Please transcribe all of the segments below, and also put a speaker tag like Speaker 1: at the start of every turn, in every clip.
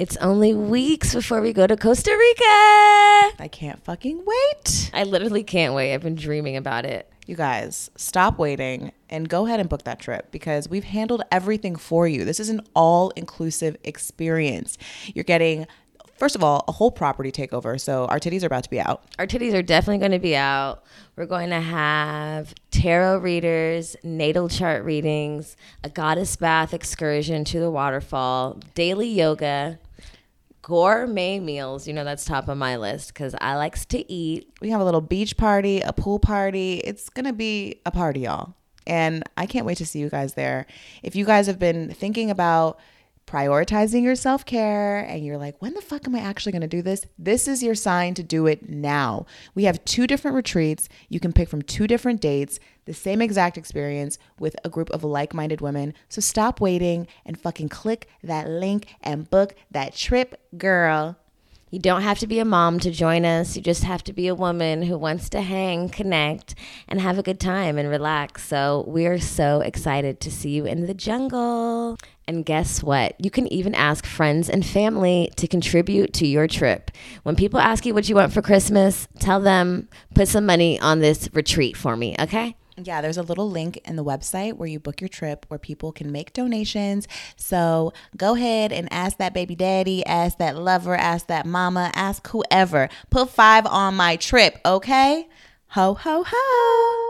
Speaker 1: It's only weeks before we go to Costa Rica.
Speaker 2: I can't fucking wait.
Speaker 1: I literally can't wait. I've been dreaming about it.
Speaker 2: You guys, stop waiting and go ahead and book that trip because we've handled everything for you. This is an all inclusive experience. You're getting, first of all, a whole property takeover. So our titties are about to be out.
Speaker 1: Our titties are definitely going to be out. We're going to have tarot readers, natal chart readings, a goddess bath excursion to the waterfall, daily yoga, gourmet meals. You know, that's top of my list because I likes to eat.
Speaker 2: We have a little beach party, a pool party. It's going to be a party, y'all. And I can't wait to see you guys there. If you guys have been thinking about prioritizing your self care and you're like, when the fuck am I actually going to do this? This is your sign to do it now. We have two different retreats. You can pick from two different dates, the same exact experience with a group of like minded women. So stop waiting and fucking click that link and book that trip, girl.
Speaker 1: You don't have to be a mom to join us. You just have to be a woman who wants to hang, connect, and have a good time and relax. So we're so excited to see you in the jungle. And guess what? You can even ask friends and family to contribute to your trip. When people ask you what you want for Christmas, tell them, put some money on this retreat for me, okay?
Speaker 2: Yeah, there's a little link in the website where you book your trip where people can make donations. So go ahead and ask that baby daddy, ask that lover, ask that mama, ask whoever. Put five on my trip, okay? Ho, ho, ho.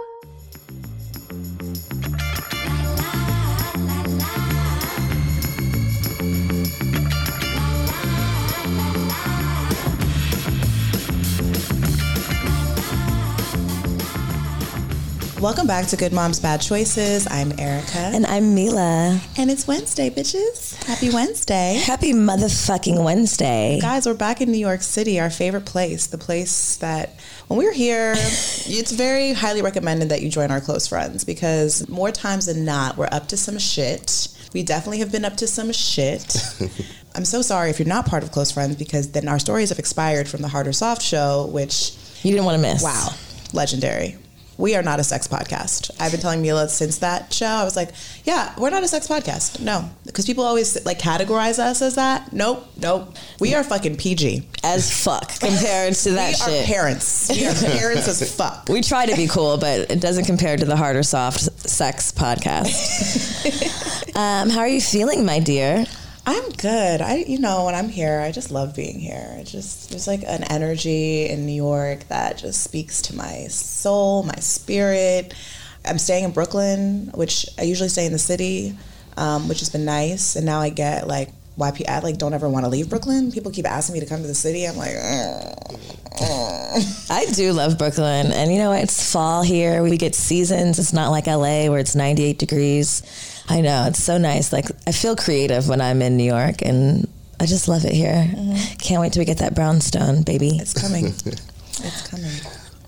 Speaker 2: Welcome back to Good Moms Bad Choices. I'm Erica.
Speaker 1: And I'm Milah.
Speaker 2: And it's Wednesday, bitches. Happy Wednesday.
Speaker 1: Happy motherfucking Wednesday.
Speaker 2: Guys, we're back in New York City, our favorite place, the place that when we're here, it's very highly recommended that you join our close friends because more times than not, we're up to some shit. We definitely have been up to some shit. I'm so sorry if you're not part of Close Friends because then our stories have expired from the Hard or Soft show, which
Speaker 1: You didn't want to miss.
Speaker 2: Wow, legendary. We are not a sex podcast. I've been telling Milah since that show. I was like, yeah, we're not a sex podcast. No, because people always like categorize us as that. Nope, nope. We are fucking PG
Speaker 1: As fuck compared to that
Speaker 2: we
Speaker 1: shit.
Speaker 2: are parents. We are parents as fuck.
Speaker 1: We try to be cool, but it doesn't compare to the hard or soft sex podcast. um, how are you feeling, my dear?
Speaker 2: I'm good. I, you know, when I'm here, I just love being here. I just there's like an energy in New York that just speaks to my soul, my spirit. I'm staying in Brooklyn, which I usually stay in the city, um, which has been nice. And now I get like why I like don't ever want to leave Brooklyn. People keep asking me to come to the city. I'm like.
Speaker 1: I do love Brooklyn, and you know? It's fall here. We get seasons. It's not like LA where it's 98 degrees. I know it's so nice. Like I feel creative when I'm in New York, and I just love it here. Can't wait till we get that brownstone, baby.
Speaker 2: it's coming. it's coming.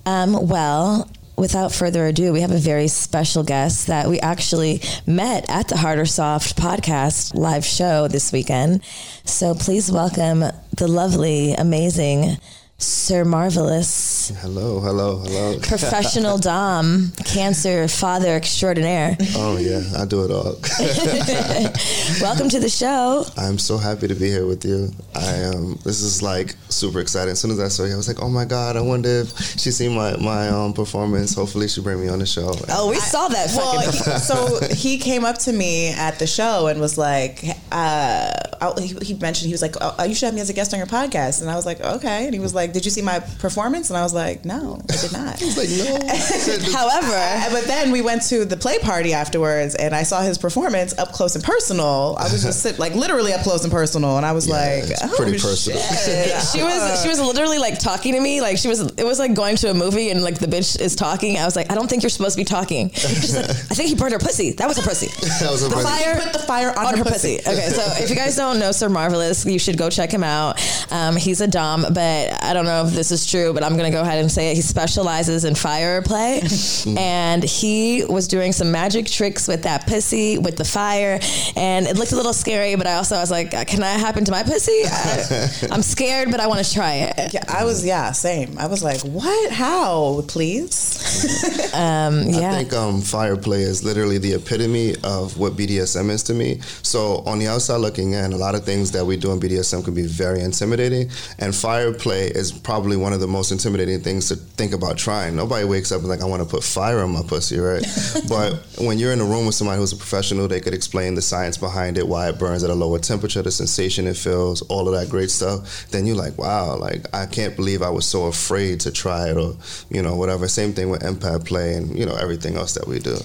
Speaker 1: Um, well, without further ado, we have a very special guest that we actually met at the Hard or Soft podcast live show this weekend. So please welcome the lovely, amazing Sir Marvelous
Speaker 3: Marvelous.
Speaker 4: Hello, hello, hello.
Speaker 3: Professional Dom, cancer father extraordinaire.
Speaker 4: Oh yeah, I do it all.
Speaker 3: Welcome to the show.
Speaker 4: I'm so happy to be here with you. I um, this is like super exciting. As soon as I saw you, I was like, oh my god, I wonder if she's seen my my um, performance. Hopefully, she'll bring me on the show.
Speaker 3: Oh, we saw that fucking
Speaker 2: Well,
Speaker 3: performance.
Speaker 2: so he came up to me at the show and was like, uh, I- he, he mentioned he was like, oh, you should have me as a guest on your podcast, and I was like, okay. And he was like, did you see my performance? And I was like, no, I did not.
Speaker 4: It's like no.
Speaker 3: However,
Speaker 2: but then we went to the play party afterwards, and I saw his performance up close and personal. I was just sit, like literally up close and personal, and I was like,
Speaker 4: it's
Speaker 2: oh,
Speaker 4: pretty personal.
Speaker 2: shit.
Speaker 3: she was she was literally like talking to me like she was it was like going to a movie and like the bitch is talking. I was like, I don't think you're supposed to be talking. She's like, I think he burned her pussy. That was a pussy.
Speaker 4: That was a
Speaker 3: the
Speaker 4: pussy.
Speaker 3: fire
Speaker 2: Put the fire on,
Speaker 3: on
Speaker 2: her,
Speaker 3: her pussy. Okay, so if you guys don't know Sir Marvelous, you should go check him out. Um, he's a dom, but I don't know if this is true, but I'm gonna go ahead and say it. He specializes in fire play, and he was doing some magic tricks with that pussy with the fire, and it looked a little scary. But I also I was like, can that happen to my pussy? I, I'm scared, but I want to try it.
Speaker 2: Yeah, I was yeah, same. I was like, what? How? Please.
Speaker 3: Um, yeah.
Speaker 4: I think um, fire play is literally the epitome of what BDSM is to me. So on the outside looking in, a lot of things that we do in BDSM can be very intimidating, and fire play is probably one of the most intimidating things to think about trying. Nobody wakes up and like, I want to put fire on my pussy, right? but when you're in a room with somebody who's a professional, they could explain the science behind it, why it burns at a lower temperature, the sensation it feels, all of that great stuff. Then you're like, wow, like I can't believe I was so afraid to try it, or you know, whatever. Same thing with impact play and you know everything else that we do.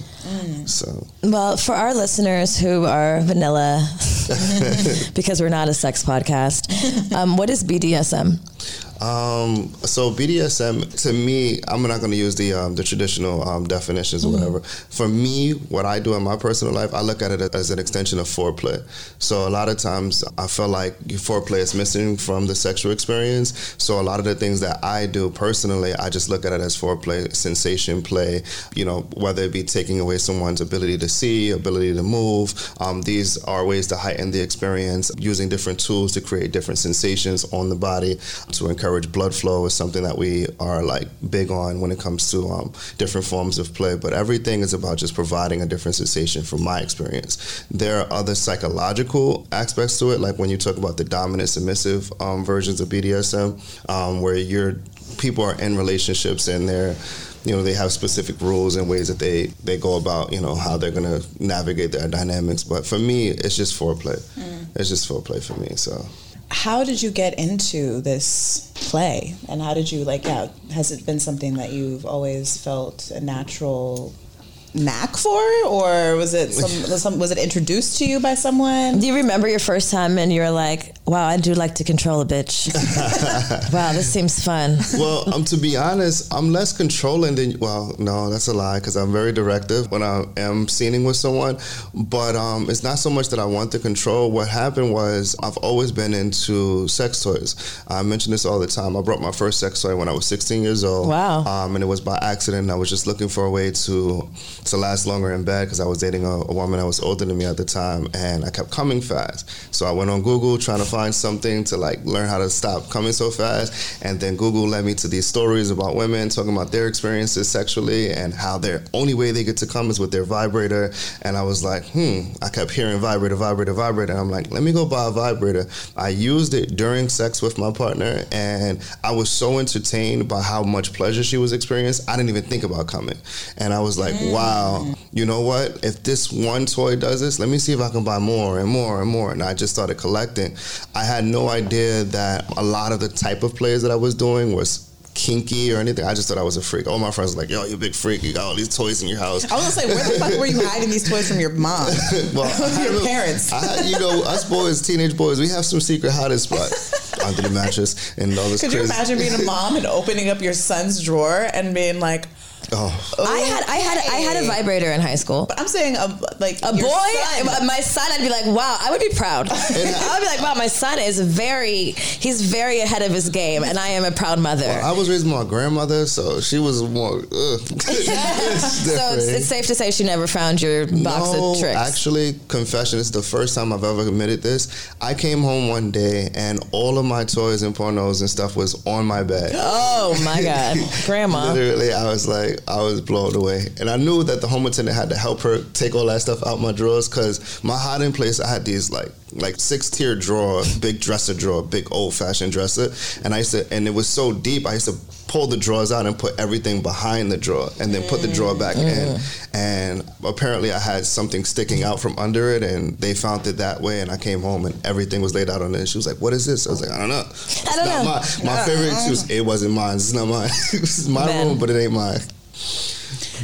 Speaker 4: So
Speaker 3: Well, for our listeners who are vanilla, because we're not a sex podcast, um, what is BDSM?
Speaker 4: Um, so BDSM to me, I'm not going to use the um, the traditional um, definitions or whatever. For me, what I do in my personal life, I look at it as an extension of foreplay. So a lot of times, I feel like foreplay is missing from the sexual experience. So a lot of the things that I do personally, I just look at it as foreplay, sensation play. You know, whether it be taking away someone's ability to see, ability to move. Um, these are ways to heighten the experience using different tools to create different sensations on the body to encourage blood flow is something that we are like big on when it comes to um, different forms of play. But everything is about just providing a different sensation from my experience. There are other psychological aspects to it, like when you talk about the dominant submissive um, versions of BDSM, um, where you're people are in relationships and they're you know they have specific rules and ways that they they go about you know how they're gonna navigate their dynamics but for me it's just foreplay it's just foreplay for me so
Speaker 2: how did you get into this play? And how did you like yeah has it been something that you've always felt a natural knack for or was it some, was, some, was it introduced to you by someone
Speaker 3: Do you remember your first time and you're like, wow, I do like to control a bitch? wow, this seems fun.
Speaker 4: well, um, to be honest, I'm less controlling than. Well, no, that's a lie because I'm very directive when I am scening with someone. But um, it's not so much that I want the control. What happened was I've always been into sex toys. I mention this all the time. I brought my first sex toy when I was 16 years old.
Speaker 3: Wow.
Speaker 4: Um, and it was by accident. I was just looking for a way to to last longer in bed because I was dating a, a woman that was older than me at the time, and I kept coming fast. So I went on Google trying to find something to like learn how to stop coming so fast, and then Google led me to these stories about women talking about their experiences sexually and how their only way they get to come is with their vibrator. And I was like, hmm. I kept hearing vibrator, vibrator, vibrator. And I'm like, let me go buy a vibrator. I used it during sex with my partner, and I was so entertained by how much pleasure she was experiencing. I didn't even think about coming, and I was like, wow. You know what? If this one toy does this, let me see if I can buy more and more and more. And I just started collecting. I had no idea that a lot of the type of plays that I was doing was kinky or anything. I just thought I was a freak. All my friends were like, yo, you're a big freak. You got all these toys in your house.
Speaker 2: I was gonna say, where the fuck were you hiding these toys from your mom?
Speaker 4: well,
Speaker 2: your parents.
Speaker 4: Had, you know, us boys, teenage boys, we have some secret hiding spot under the mattress and all this
Speaker 2: Could you imagine being a mom and opening up your son's drawer and being like,
Speaker 4: Oh,
Speaker 3: I had I had I had a vibrator in high school.
Speaker 2: But I'm saying a like
Speaker 3: A boy,
Speaker 2: son.
Speaker 3: my son, I'd be like, wow, I would be proud. I would be like, wow, my son is very, he's very ahead of his game, and I am a proud mother.
Speaker 4: I was raised by my grandmother, so she was more. It's
Speaker 3: so it's, it's safe to say she never found your box
Speaker 4: no,
Speaker 3: of tricks.
Speaker 4: Actually, confession, it's the first time I've ever admitted this. I came home one day and all of my toys and pornos and stuff was on my bed.
Speaker 3: oh my God, grandma.
Speaker 4: Literally, I was like, I was blown away. And I knew that the home attendant had to help her take all that stuff out my drawers because my hiding place, I had these like like six tier drawer, big dresser drawer, big old fashioned dresser. And I used to, and it was so deep, I used to pull the drawers out and put everything behind the drawer and then put the drawer back in. Mm-hmm. And apparently I had something sticking out from under it and they found it that way. And I came home and everything was laid out on it. And she was like, What is this? I was like, I don't know. It's
Speaker 3: I don't know.
Speaker 4: My, my favorite, uh-uh. she was, it wasn't mine. It's not mine. it's my
Speaker 3: Man.
Speaker 4: room, but it ain't mine.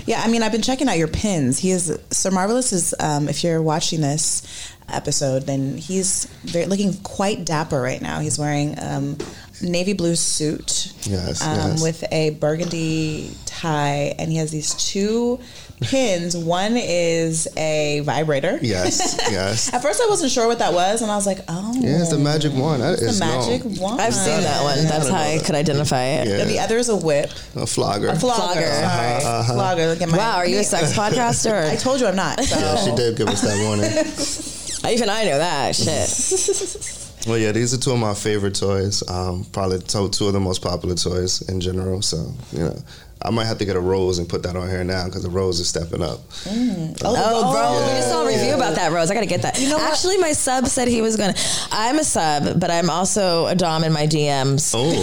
Speaker 2: Yeah, I mean, I've been checking out your pins. He is Sir Marvelous is. Um, if you're watching this episode, then he's very, looking quite dapper right now. He's wearing um, navy blue suit,
Speaker 4: Yes,
Speaker 2: um,
Speaker 4: yes.
Speaker 2: with a burgundy tie, and he has these two pins. One is a vibrator.
Speaker 4: Yes, yes.
Speaker 2: At first, I wasn't sure what that was, and I was like, "Oh,
Speaker 4: Yeah, it's the magic one. That
Speaker 2: it's
Speaker 4: is
Speaker 2: the magic
Speaker 4: known.
Speaker 2: wand."
Speaker 3: I've seen that one. That's how I could identify it.
Speaker 4: Yeah.
Speaker 2: And the other is a whip,
Speaker 4: A flogger.
Speaker 2: a flogger.
Speaker 3: Flogger.
Speaker 2: Sorry,
Speaker 4: Uh-huh,
Speaker 2: flogger. Look at my.
Speaker 3: Wow, are you a sex podcaster?
Speaker 2: I told you I'm not. So.
Speaker 4: Yeah, she did give us that warning.
Speaker 3: Even I know that shit.
Speaker 4: Well, yeah, these are two of my favorite toys. Um, probably two, two of the most popular toys in general. So, you know, I might have to get a rose and put that on here now because the rose is stepping up.
Speaker 3: Oh, bro, we just saw a review about that, Rose. I gotta get that.
Speaker 2: know what?
Speaker 3: Actually, my sub said he was gonna. I'm a sub, but I'm also a dom in my DMs.
Speaker 4: Oh,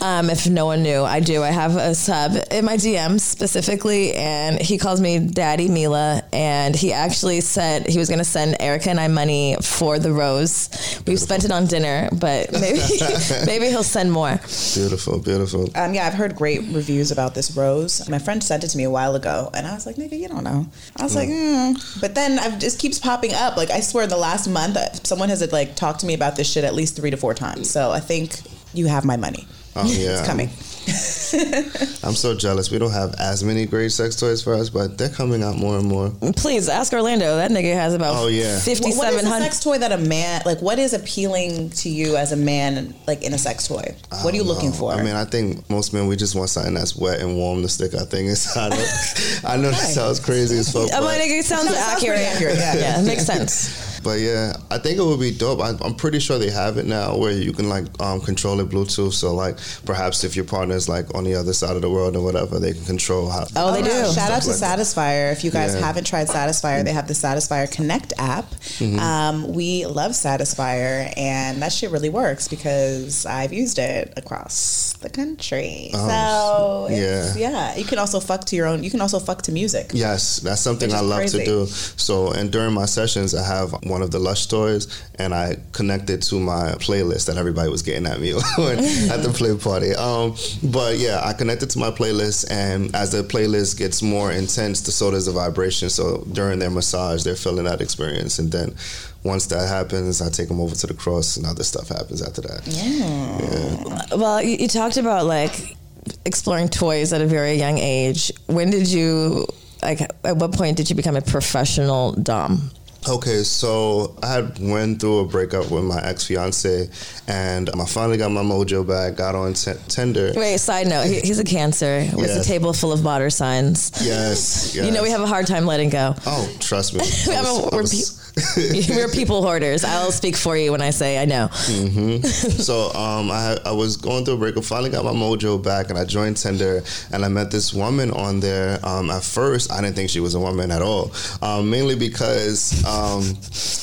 Speaker 3: Um, if no one knew, I do. I have a sub in my DMs specifically, and he calls me Daddy Milah. And he actually said he was going to send Erica and I money for the rose. We've spent it on dinner, but maybe maybe he'll send more.
Speaker 4: beautiful, beautiful.
Speaker 2: Um, yeah, I've heard great reviews about this rose. My friend sent it to me a while ago, and I was like, "Nigga, you don't know." I was like, mm. but then it just keeps popping up. Like I swear, the last month, uh, someone has like talked to me about this shit at least three to four times. So I think you have my money.
Speaker 4: Oh, yeah.
Speaker 2: it's coming.
Speaker 4: I'm so jealous. We don't have as many great sex toys for us, but they're coming out more and more.
Speaker 3: Please ask Orlando. That nigga has about
Speaker 4: Oh, yeah.
Speaker 2: What- what is
Speaker 3: 5,700.
Speaker 2: sex toy that a man like? What is appealing to you as a man, like in a sex toy? What are you looking for?
Speaker 4: I mean, I think most men we just want something that's wet and warm to stick our thing inside. of. I know that sounds crazy as fuck.
Speaker 3: I'm
Speaker 4: but-
Speaker 3: like, it sounds
Speaker 2: Sounds- sounds
Speaker 3: accurate.
Speaker 2: pretty accurate, yeah.
Speaker 3: yeah, it makes sense.
Speaker 4: But yeah, I think it would be dope. I, I'm pretty sure they have it now where you can like um, control it Bluetooth. So like perhaps if your partner is like on the other side of the world or whatever, they can control how.
Speaker 3: Oh, they do.
Speaker 2: Shout out to
Speaker 4: like that.
Speaker 2: Satisfyer. If you guys
Speaker 4: Yeah.
Speaker 2: haven't tried Satisfyer, they have the Satisfyer Connect app.
Speaker 4: Mm-hmm.
Speaker 2: Um, we love Satisfyer, and that shit really works because I've used it across the country. so it's- yeah, you can also fuck to your own. You can also fuck to music.
Speaker 4: Yes, that's something I love
Speaker 2: crazy.
Speaker 4: to do. So, and during my sessions, I have one of the Lush toys, and I connected to my playlist that everybody was getting at me at the play party. Um, but yeah, I connected to my playlist, and as the playlist gets more intense, the so does the vibration. So during their massage, they're feeling that experience, and then once that happens, I take them over to the cross, and other stuff happens after that. Yeah.
Speaker 3: Well, you, you talked about like exploring toys at a very young age. When did you like? At what point did you become a professional dom?
Speaker 4: Okay, so I had went through a breakup with my ex fiance, and I finally got my mojo back. Got on t- Tinder.
Speaker 3: Wait, side note, he, he's a cancer with
Speaker 4: Yes.
Speaker 3: a table full of water signs.
Speaker 4: Yes, yes.
Speaker 3: You know we have a hard time letting go.
Speaker 4: Oh, trust me.
Speaker 3: I
Speaker 4: I was-
Speaker 3: mean,
Speaker 4: I
Speaker 3: we're,
Speaker 4: was-
Speaker 3: we're people hoarders. I'll speak for you when I say I know.
Speaker 4: so um, I I was going through a breakup. Finally got my mojo back, and I joined Tinder, and I met this woman on there. Um, at first, I didn't think she was a woman at all, um, mainly because um,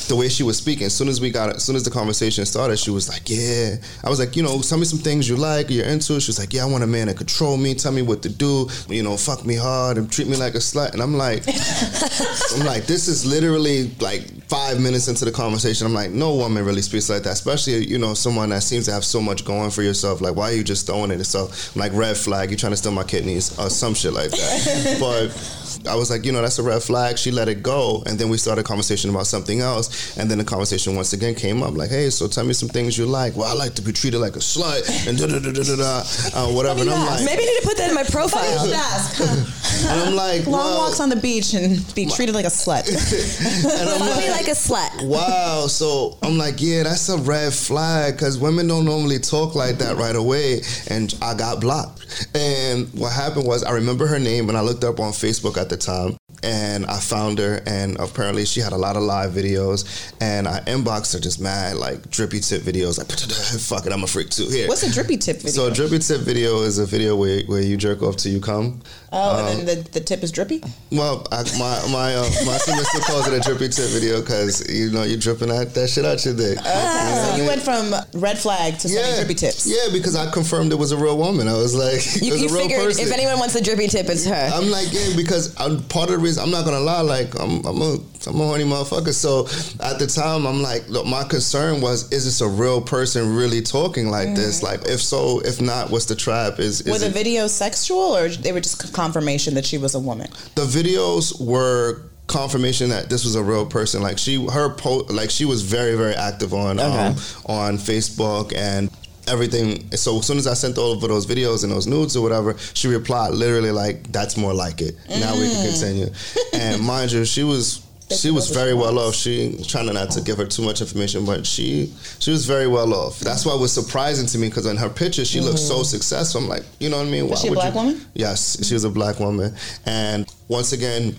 Speaker 4: the way she was speaking. As soon as we got, as soon as the conversation started, she was like, "Yeah." I was like, "You know, tell me some things you like, you're into." She was like, "Yeah, I want a man to control me, tell me what to do, you know, fuck me hard and treat me like a slut." And I'm like, I'm like, this is literally like five minutes into the conversation. I'm like, no woman really speaks like that, especially you know someone that seems to have so much going for yourself. Like, why are you just throwing it? So I'm like, red flag. You're trying to steal my kidneys or some shit like that. but I was like, you know, that's a red flag. She let it go, and then we started a conversation about something else, and then the conversation once again came up. Like, hey, so tell me some things you like. Well, I like to be treated like a slut and da da da da da da, uh, whatever. And I'm like,
Speaker 3: Maybe I need to put that in my profile.
Speaker 4: and I'm like,
Speaker 2: Long
Speaker 4: well,
Speaker 2: walks on the beach and be treated like a slut.
Speaker 4: and I'm
Speaker 3: Fuck me
Speaker 4: like,
Speaker 3: like a slut.
Speaker 4: wow. So I'm like, yeah, that's a red flag because women don't normally talk like that right away. And I got blocked. And what happened was, I remember her name and I looked up on Facebook at the time. And I found her, and apparently she had a lot of live videos. And I inboxed her just mad, like drippy tip videos, like, fuck it, I'm a freak too. Here.
Speaker 2: What's a drippy tip video?
Speaker 4: so a drippy tip video is a video where, where you jerk off till you come.
Speaker 2: oh, and um, then the, the tip is drippy?
Speaker 4: Well, I, my my uh, my semester calls it a drippy tip video because you know you're dripping that, that shit out your dick.
Speaker 2: Ah, so you went from red flag to sending drippy tips.
Speaker 4: Yeah, because I confirmed it was a real woman. I was like,
Speaker 3: You,
Speaker 4: it was
Speaker 3: you
Speaker 4: a real
Speaker 3: figured
Speaker 4: person.
Speaker 3: if anyone wants a drippy tip, it's her.
Speaker 4: I'm like, yeah, because I'm part of the I'm not gonna lie. Like, I'm, I'm a, I'm a horny motherfucker. So at the time, I'm like, look, my concern was, is this a real person really talking like this? Like, if so, if not, what's the trap? Is, is
Speaker 2: Were the
Speaker 4: it-
Speaker 2: videos sexual or they were just confirmation that she was a woman?
Speaker 4: the videos were confirmation that this was a real person. Like she, her po, like she was very, very active on um, on Facebook and everything. So as soon as I sent all of those videos and those nudes or whatever, she replied literally like, "That's more like it." Now we can mm. continue. and mind you, she was. She was very well off. She trying not to give her too much information, but she she was very well off. That's why it was surprising to me because in her picture she looked so mm-hmm. successful. I'm like, you know what I mean?
Speaker 2: Was
Speaker 4: Why
Speaker 2: she a
Speaker 4: would
Speaker 2: black
Speaker 4: you-
Speaker 2: woman?
Speaker 4: Yes, she was a black woman. And once again,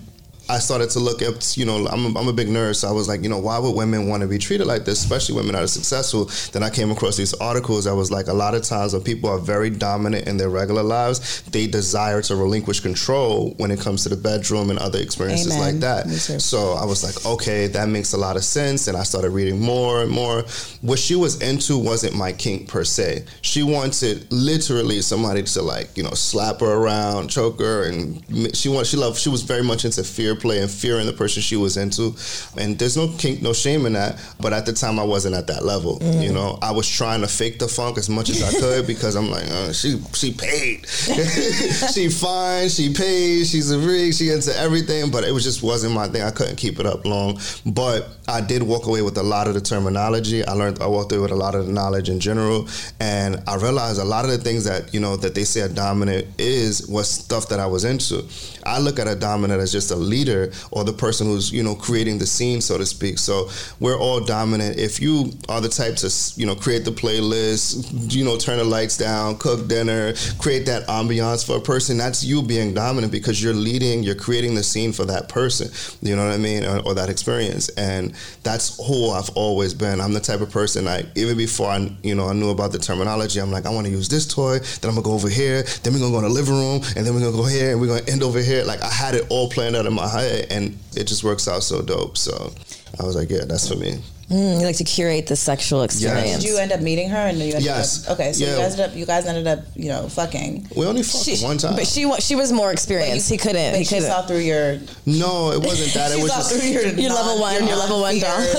Speaker 4: I started to look up, you know, I'm a, I'm a big nerd, so I was like, you know, why would women want to be treated like this, especially women that are successful? Then I came across these articles that was like, a lot of times when people are very dominant in their regular lives, they desire to relinquish control when it comes to the bedroom and other experiences
Speaker 2: Amen.
Speaker 4: like that. So I was like, okay, that makes a lot of sense. And I started reading more and more. What she was into wasn't my kink per se. She wanted literally somebody to like, you know, slap her around, choke her, and she want she loved. She was very much into fear play and fear in the person she was into. And there's no kink, no shame in that. But at the time, I wasn't at that level. You know, I was trying to fake the funk as much as I could because I'm like, uh, she she paid, she fine, she paid, she's a rig, she into everything. But it was just wasn't my thing. I couldn't keep it up long. But I did walk away with a lot of the terminology. I learned. I walked away with a lot of the knowledge in general, and I realized a lot of the things that you know that they say a dominant is was stuff that I was into. I look at a dominant as just a leader or the person who's you know creating the scene, so to speak. So we're all dominant. If you are the type to you know create the playlist, you know turn the lights down, cook dinner, create that ambiance for a person, that's you being dominant because you're leading, you're creating the scene for that person. You know what I mean, or, or that experience, and that's who I've always been. I'm the type of person like even before I you know I knew about the terminology, I'm like I want to use this toy, then I'm gonna go over here, then we're gonna go in the living room, and then we're gonna go here, and we're gonna end over here. Like I had it all planned out in my head, and it just works out so dope. So I was like, yeah, that's for me.
Speaker 3: Mm, you like to curate the sexual experience.
Speaker 2: Did you end up meeting her? And you ended
Speaker 4: Yes.
Speaker 2: Up, okay, so
Speaker 4: Yeah.
Speaker 2: you guys ended up you guys ended up you know fucking.
Speaker 4: We only fucked
Speaker 3: She-
Speaker 4: one time.
Speaker 3: But she she was more experienced. he couldn't.
Speaker 2: But
Speaker 3: He couldn't.
Speaker 2: saw through your.
Speaker 4: no, it wasn't that. It was
Speaker 2: saw
Speaker 4: just
Speaker 2: through your,
Speaker 3: Your level one- your level one dom.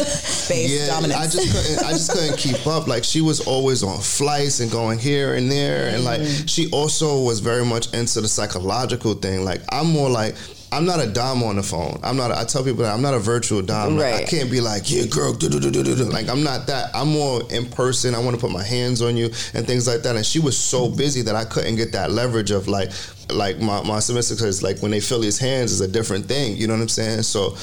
Speaker 2: based
Speaker 4: yeah,
Speaker 2: dominance.
Speaker 4: I just couldn't. I just couldn't keep up. Like she was always on flights and going here and there, and like
Speaker 2: Mm-hmm.
Speaker 4: she also was very much into the psychological thing. Like I'm more like. I'm not a dom on the phone. I'm not. I tell people that I'm not a virtual dom. Like, I can't be like, yeah, girl, do do do do do. Like I'm not that. I'm more in person. I want to put my hands on you and things like that. And she was so busy that I couldn't get that leverage of like, like my my submissive says, like when they feel his hands is a different thing. You know what I'm saying? So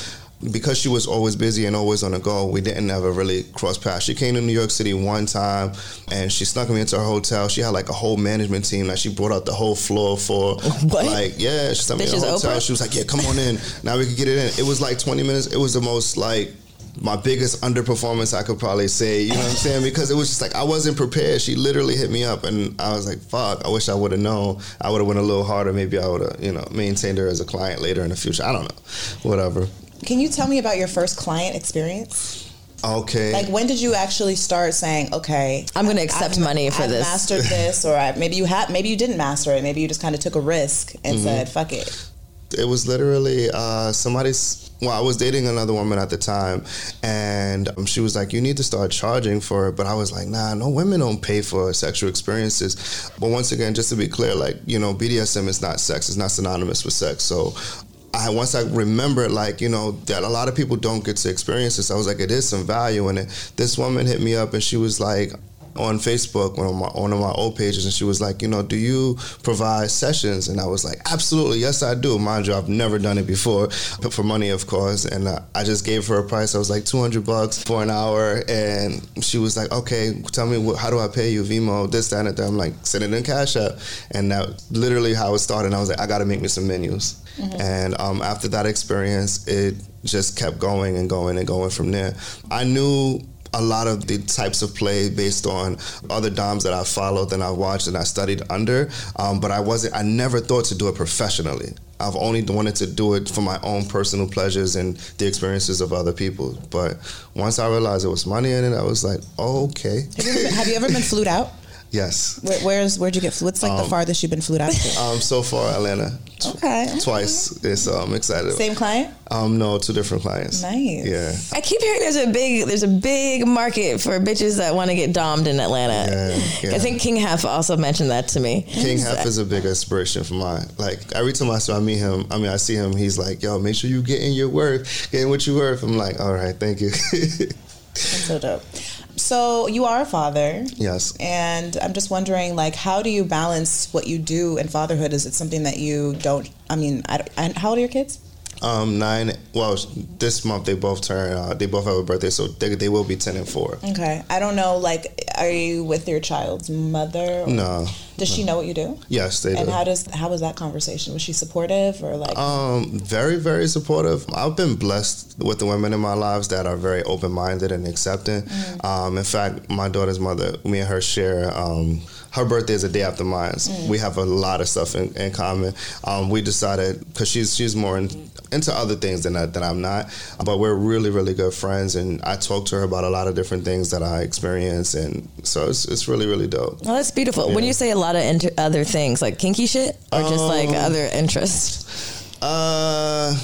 Speaker 4: because she was always busy and always on the go, we didn't ever really cross paths. She came to New York City one time and she snuck me into her hotel. She had like a whole management team that she brought out the whole floor for.
Speaker 3: What?
Speaker 4: Like, yeah, she sent me
Speaker 3: Bitches
Speaker 4: the hotel. She was like, yeah, come on in. Now we can get it in. It was like 20 minutes. It was the most like, my biggest underperformance I could probably say, you know what I'm saying? Because it was just like I wasn't prepared. She literally hit me up and I was like, fuck, I wish I would have known. I would have went a little harder. Maybe I would have, you know, maintained her as a client later in the future. I don't know. Whatever.
Speaker 2: Can you tell me about your first client experience?
Speaker 4: Okay.
Speaker 2: Like when did you actually start saying, okay,
Speaker 3: I'm gonna accept
Speaker 2: I've-
Speaker 3: money for
Speaker 2: I've
Speaker 3: this.
Speaker 2: mastered this, or I, maybe you had, maybe you didn't master it. Maybe you just kind of took a risk and said, fuck it.
Speaker 4: it was literally uh, somebody's. Well, I was dating another woman at the time, and um, she was like, "You need to start charging for it." But I was like, "Nah, no women don't pay for sexual experiences." But once again, just to be clear, like you know, BDSM is not sex; it's not synonymous with sex. So. I, once I remembered, like you know, that a lot of people don't get to experience this, I was like, it is some value in it. This woman hit me up and she was like, on Facebook on my, one of my old pages, and she was like, you know, do you provide sessions? And I was like, absolutely, yes, I do. Mind you, I've never done it before, but for money, of course. And uh, I just gave her a price. I was like, 200 bucks for an hour. And she was like, okay, tell me, what, how do I pay you? Venmo, this, that, and that. I'm like, send it in Cash App. And that literally how it started. I was like, I got to make me some menus. Mm-hmm. And um, after that experience, it just kept going and going and going from there. I knew a lot of the types of play based on other doms that I followed and I watched and I studied under, um, but I wasn't. I never thought to do it professionally. I've only wanted to do it for my own personal pleasures and the experiences of other people. But once I realized there was money in it, I was like, oh, okay.
Speaker 2: Have you, ever, have you ever been flued out?
Speaker 4: Yes.
Speaker 2: Where, where's where'd you get? What's like um, the farthest you've been flued out to?
Speaker 4: Um, so far Atlanta.
Speaker 2: Okay.
Speaker 4: Twice. Okay. So I'm excited.
Speaker 2: Same client?
Speaker 4: Um, no, two different clients.
Speaker 2: Nice.
Speaker 4: Yeah.
Speaker 3: I keep hearing there's a big there's a big market for bitches that want to get domed in Atlanta. Yeah, yeah. I think King Hef also mentioned that to me.
Speaker 4: King Hef is a big inspiration for mine. Like every time I, I meet him, I mean I see him, he's like, "Yo, make sure you get in your worth, getting what you worth." I'm like, "All right, thank you."
Speaker 2: That's so dope. So you are a father.
Speaker 4: Yes.
Speaker 2: And I'm just wondering, like, how do you balance what you do in fatherhood? Is it something that you don't? I mean, I, I, how old are your kids?
Speaker 4: Um, nine. Well, this month they both turn. Uh, they both have a birthday, so they, they will be ten and four.
Speaker 2: Okay. I don't know. Like, are you with your child's mother?
Speaker 4: Or, no.
Speaker 2: Does she know what you do?
Speaker 4: Yes, they
Speaker 2: and
Speaker 4: do.
Speaker 2: And how does how was that conversation? Was she supportive or like?
Speaker 4: Um, very very supportive. I've been blessed with the women in my lives that are very open minded and accepting. Mm. Um, in fact, my daughter's mother, me and her share. Um, her birthday is a day after mine. Mm. We have a lot of stuff in, in common. Um, we decided because she's she's more in, into other things than I, than I'm not, but we're really really good friends, and I talk to her about a lot of different things that I experience, and so it's it's really really dope.
Speaker 3: Well, that's beautiful. Yeah. When you say a lot of inter- other things, like kinky shit, or um, just like um, other interests.
Speaker 4: Uh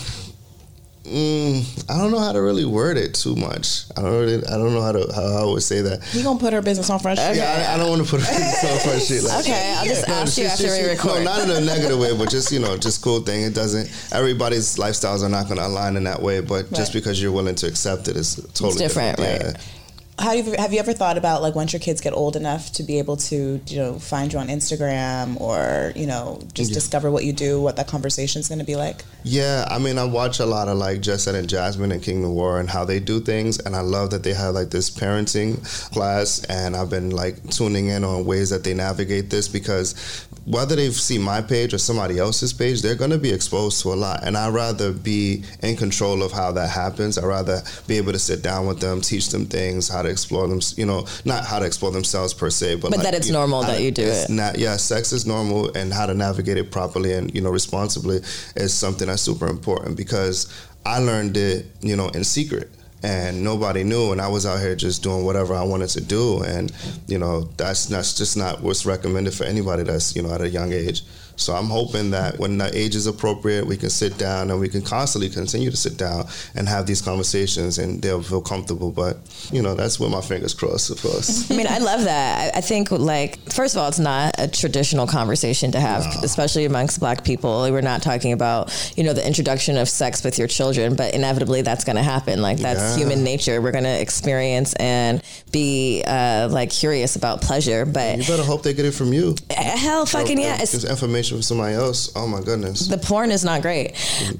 Speaker 4: Mm, I don't know how to really word it too much. I don't really, I don't know how to how I would say that.
Speaker 2: You gonna put her business on front
Speaker 4: street? Yeah, I, I, don't want to put her business on front street.
Speaker 3: Like, okay, I'll just no, ask you after we record.
Speaker 4: No, not in a negative way, but just you know, just cool thing. It doesn't. Everybody's lifestyles are not going to align in that way, but right. just because you're willing to accept it is totally it's different, different.
Speaker 3: right?
Speaker 4: Yeah
Speaker 2: how you, have you ever thought about like once your kids get old enough to be able to you know find you on Instagram or you know just yeah. discover what you do, what that conversation is going to be like?
Speaker 4: Yeah, I mean, I watch a lot of like Jessette and Jasmine and Kingdom War and how they do things, and I love that they have like this parenting class, and I've been like tuning in on ways that they navigate this because whether they've seen my page or somebody else's page, they're going to be exposed to a lot, and I'd rather be in control of how that happens. I'd rather be able to sit down with them, teach them things, how to explore them, you know, not how to explore themselves per se, but
Speaker 3: but
Speaker 4: like,
Speaker 3: that it's normal that you do it.
Speaker 4: Not, yeah, sex is normal, and how to navigate it properly and you know responsibly is something that's super important because I learned it, you know, in secret and nobody knew and I was out here just doing whatever I wanted to do and you know that's that's just not what's recommended for anybody that's you know at a young age so I'm hoping that when the age is appropriate, we can sit down and we can constantly continue to sit down and have these conversations and they'll feel comfortable. But, you know, that's where my fingers crossed, of course.
Speaker 3: I mean, I love that. I think, like, first of all, it's not a traditional conversation to have, no. especially amongst black people. We're not talking about, you know, the introduction of sex with your children, but inevitably that's going to happen. Like, that's yeah. human nature. We're going to experience and be, uh, like, curious about pleasure. But
Speaker 4: you better hope they get it from you.
Speaker 3: Hell fucking yeah.
Speaker 4: It's information information from somebody else, oh my goodness.
Speaker 3: The porn is not great.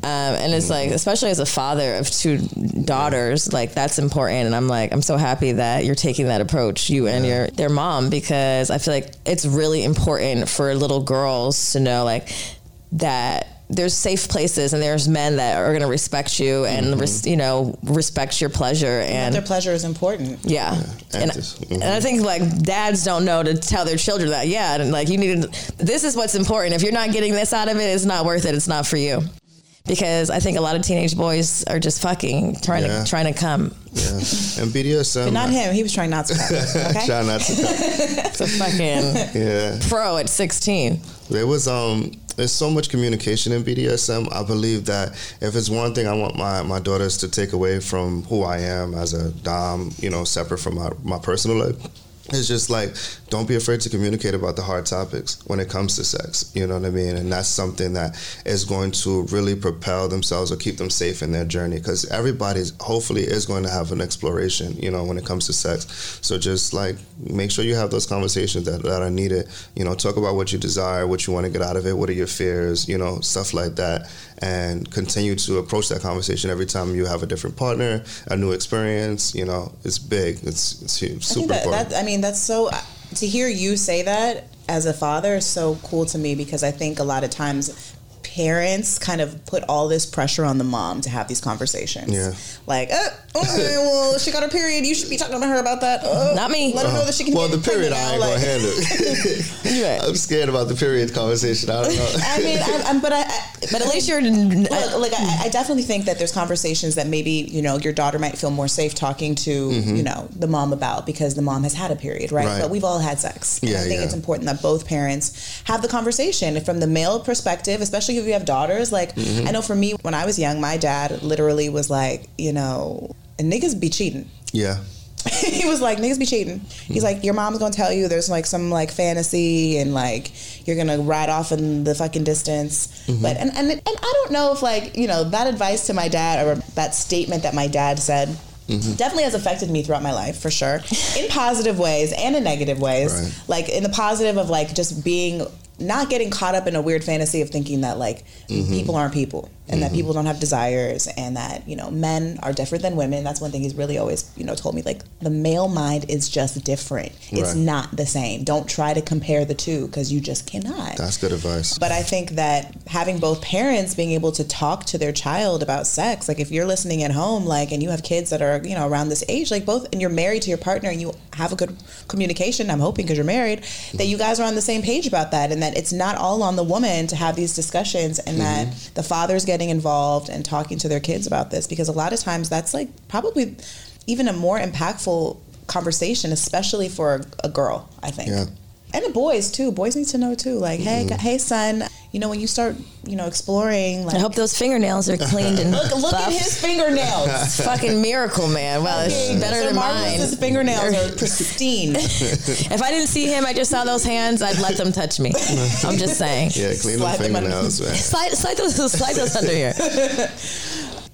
Speaker 3: Um, and it's like, especially as a father of two daughters, like that's important. And I'm like, I'm so happy that you're taking that approach, you and your their mom, because I feel like it's really important for little girls to know like that there's safe places and there's men that are going to respect you and mm-hmm. res, you know respect your pleasure and,
Speaker 2: and their pleasure is important
Speaker 3: yeah, yeah. And, mm-hmm. and, i think like dads don't know to tell their children that yeah and like you need to this is what's important if you're not getting this out of it it's not worth it it's not for you because I think a lot of teenage boys are just fucking trying yeah. to trying to come.
Speaker 4: Yeah, and BDSM.
Speaker 2: But not him. He was trying not to come. Okay?
Speaker 4: trying not to come.
Speaker 3: it's a fucking
Speaker 4: yeah
Speaker 3: pro at sixteen.
Speaker 4: There was um there's so much communication in BDSM. I believe that if it's one thing I want my, my daughters to take away from who I am as a Dom, you know, separate from my, my personal life, it's just like don't be afraid to communicate about the hard topics when it comes to sex. You know what I mean? And that's something that is going to really propel themselves or keep them safe in their journey because everybody's hopefully is going to have an exploration, you know, when it comes to sex. So just like make sure you have those conversations that, that are needed. You know, talk about what you desire, what you want to get out of it, what are your fears, you know, stuff like that. And continue to approach that conversation every time you have a different partner, a new experience. You know, it's big. It's, it's huge,
Speaker 2: I
Speaker 4: super
Speaker 2: that,
Speaker 4: important.
Speaker 2: that I mean that's so to hear you say that as a father is so cool to me because I think a lot of times parents kind of put all this pressure on the mom to have these conversations.
Speaker 4: Yeah.
Speaker 2: Like, oh, okay, well, she got her period. You should be talking to her about that. Uh,
Speaker 3: Not me.
Speaker 2: Let her know that she can.
Speaker 4: well,
Speaker 2: get
Speaker 4: the period I ain't
Speaker 2: now.
Speaker 4: gonna
Speaker 2: Like-
Speaker 4: handle. I'm scared about the period conversation. I don't know.
Speaker 2: I mean, I, I'm, but I, I
Speaker 3: But at least you're.
Speaker 2: Well, like I, I definitely think that there's conversations that maybe you know your daughter might feel more safe talking to you know the mom about because the mom has had a period, right?
Speaker 4: Mm-hmm. Right.
Speaker 2: But we've all had sex. And
Speaker 4: Yeah,
Speaker 2: I think
Speaker 4: yeah.
Speaker 2: it's important that both parents have the conversation from the male perspective, especially if you have daughters. Like
Speaker 4: Mm-hmm.
Speaker 2: I know for me, when I was young, my dad literally was like, you know, niggas be cheating.
Speaker 4: Yeah.
Speaker 2: he was like, niggas be cheating. He's hmm. like, your mom's gonna tell you there's like some like fantasy and like you're gonna ride off in the fucking distance. Mm-hmm. But and, and and I don't know if like you know that advice to my dad or that statement that my dad said. Mm-hmm. Definitely has affected me throughout my life for sure, in positive ways and in negative ways.
Speaker 4: Right.
Speaker 2: Like in the positive of like just being not getting caught up in a weird fantasy of thinking that like mm-hmm. people aren't people and that mm-hmm. people don't have desires and that you know men are different than women. That's one thing he's really always you know told me like the male mind is just different. It's
Speaker 4: Right.
Speaker 2: not the same. Don't try to compare the two because you just cannot.
Speaker 4: That's good advice.
Speaker 2: but I think that having both parents being able to talk to their child about sex, like if you're listening at home, like, and you have kids that are, you know, around this age, like both, and you're married to your partner and you have a good communication, I'm hoping because you're married, that mm-hmm. you guys are on the same page about that and that it's not all on the woman to have these discussions and that mm-hmm. the father's getting involved and talking to their kids about this because a lot of times that's like probably even a more impactful conversation, especially for a, a girl, I think.
Speaker 4: Yeah.
Speaker 2: And the boys too. Boys need to know too. Like, hey,
Speaker 4: Mm-hmm.
Speaker 2: hey, son. You know, when you start, you know, exploring, like,
Speaker 3: I hope those fingernails are cleaned and
Speaker 2: look, look at his fingernails.
Speaker 3: Fucking miracle, man. Well, it's better
Speaker 2: Sir
Speaker 3: than mine.
Speaker 2: His fingernails are pristine.
Speaker 3: If I didn't see him, I just saw those hands. I'd let them touch me. I'm just saying.
Speaker 4: Yeah, clean
Speaker 2: Slide
Speaker 4: the
Speaker 2: them under-
Speaker 4: fingernails, man.
Speaker 3: Slide, slide those, slide those under here.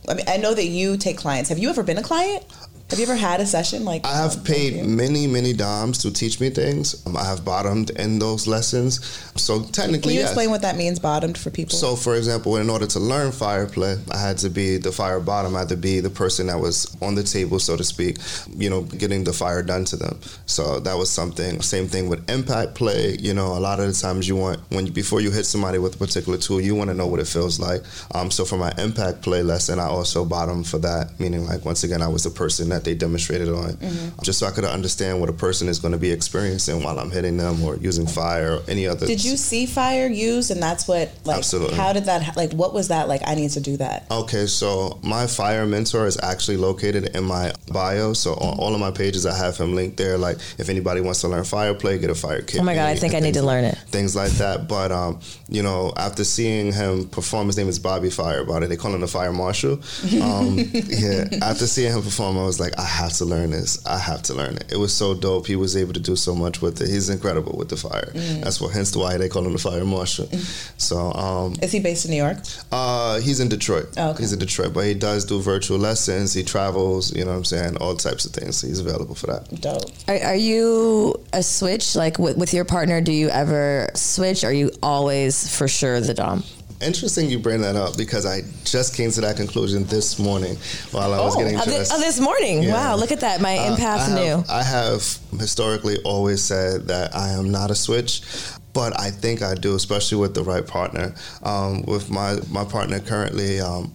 Speaker 2: I mean, I know that you take clients. Have you ever been a client? Have you ever had a session like?
Speaker 4: I have paid many, many doms to teach me things. Um, I have bottomed in those lessons. So technically, Can
Speaker 2: you
Speaker 4: yes.
Speaker 2: explain what that means, bottomed, for people?
Speaker 4: So, for example, in order to learn fire play, I had to be the fire bottom. I had to be the person that was on the table, so to speak, you know, getting the fire done to them. So that was something. Same thing with impact play. You know, a lot of the times you want when you, before you hit somebody with a particular tool, you want to know what it feels like. Um, so for my impact play lesson, I also bottomed for that, meaning like once again, I was the person that they demonstrated on, just so I could understand what a person is going to be experiencing while I'm hitting them or using fire or any other.
Speaker 2: did you see fire used, and that's what like?
Speaker 4: Absolutely.
Speaker 2: How did that? Like, what was that like? I need to do that.
Speaker 4: Okay, so my fire mentor is actually located in my bio. So on all of my pages, I have him linked there. Like if anybody wants to learn fire play, get a fire kit.
Speaker 3: Oh my God, I think I need to learn it.
Speaker 4: Things like that. But um, you know, after seeing him perform, his name is Bobby Fire. About it, they call him the Fire Marshal. Um, yeah. After seeing him perform, I was like, I have to learn this. I have to learn it. It was so dope. He was able to do so much with it. He's incredible with the fire. That's what, hence why they call him the Fire Marshal. So um,
Speaker 2: Is he based in New York?
Speaker 4: uh, he's in Detroit.
Speaker 2: Oh, okay.
Speaker 4: He's in Detroit, but he does do virtual lessons. He travels, you know what I'm saying, all types of things. So he's available for that.
Speaker 2: Dope.
Speaker 3: Are, are you a switch? Like with, with your partner, do you ever switch? Are you always for sure the dom?
Speaker 4: Interesting you bring that up because I just came to that conclusion this morning while I was getting
Speaker 3: Oh, thi-
Speaker 4: dressed.
Speaker 3: oh, this morning.
Speaker 4: Yeah.
Speaker 3: Wow, look at that. My
Speaker 4: Uh,
Speaker 3: empath
Speaker 4: I
Speaker 3: knew.
Speaker 4: have, I have historically always said that I am not a switch, but I think I do, especially with the right partner. Um, with my my partner currently, um,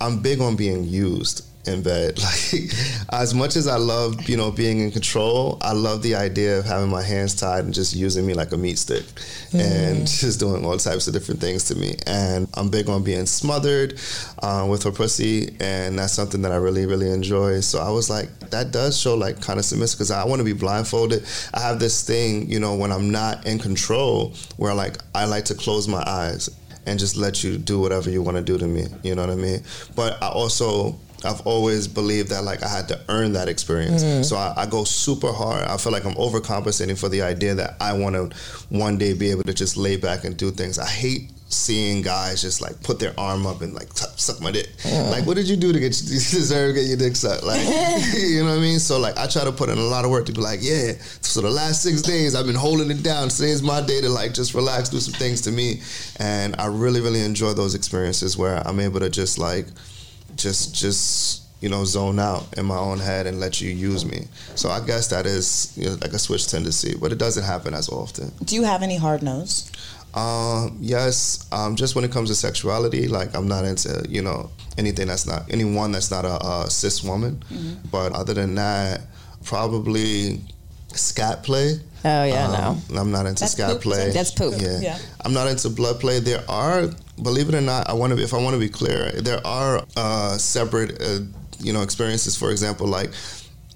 Speaker 4: I'm big on being used in bed. Like as much as I love, you know, being in control, I love the idea of having my hands tied and just using me like a meat stick and just doing all types of different things to me. And I'm big on being smothered uh, with her pussy, and that's something that I really, really enjoy. So I was like, that does show like kind of submissive because I want to be blindfolded. I have this thing, you know, when I'm not in control, where like I like to close my eyes and just let you do whatever you want to do to me. You know what I mean? But I also I've always believed that like I had to earn that experience.
Speaker 3: Mm-hmm.
Speaker 4: So I, I go super hard. I feel like I'm overcompensating for the idea that I want to one day be able to just lay back and do things. I hate seeing guys just like put their arm up and like suck my dick. Like, what did you do to get you deserve to get your dick sucked? Like, you know what I mean? So like, I try to put in a lot of work to be like, yeah. So the last six days I've been holding it down. Today's my day to like just relax, do some things to me, and I really really enjoy those experiences where I'm able to just like, just just you know zone out in my own head and let you use me. So I guess that is you know, like a switch tendency, but it doesn't happen as often.
Speaker 2: Do you have any hard nose?
Speaker 4: Um, yes, um, just when it comes to sexuality, like I'm not into you know anything that's not anyone that's not a, a cis woman. But other than that, probably scat play.
Speaker 3: Oh yeah,
Speaker 4: Um, I'm not into
Speaker 2: That's
Speaker 4: scat
Speaker 2: poop,
Speaker 4: play.
Speaker 3: That's poop.
Speaker 4: Yeah.
Speaker 2: Yeah.
Speaker 4: I'm not into blood play. There are, believe it or not, I want to. If I want to be clear, there are uh, separate, uh, you know, experiences. For example, like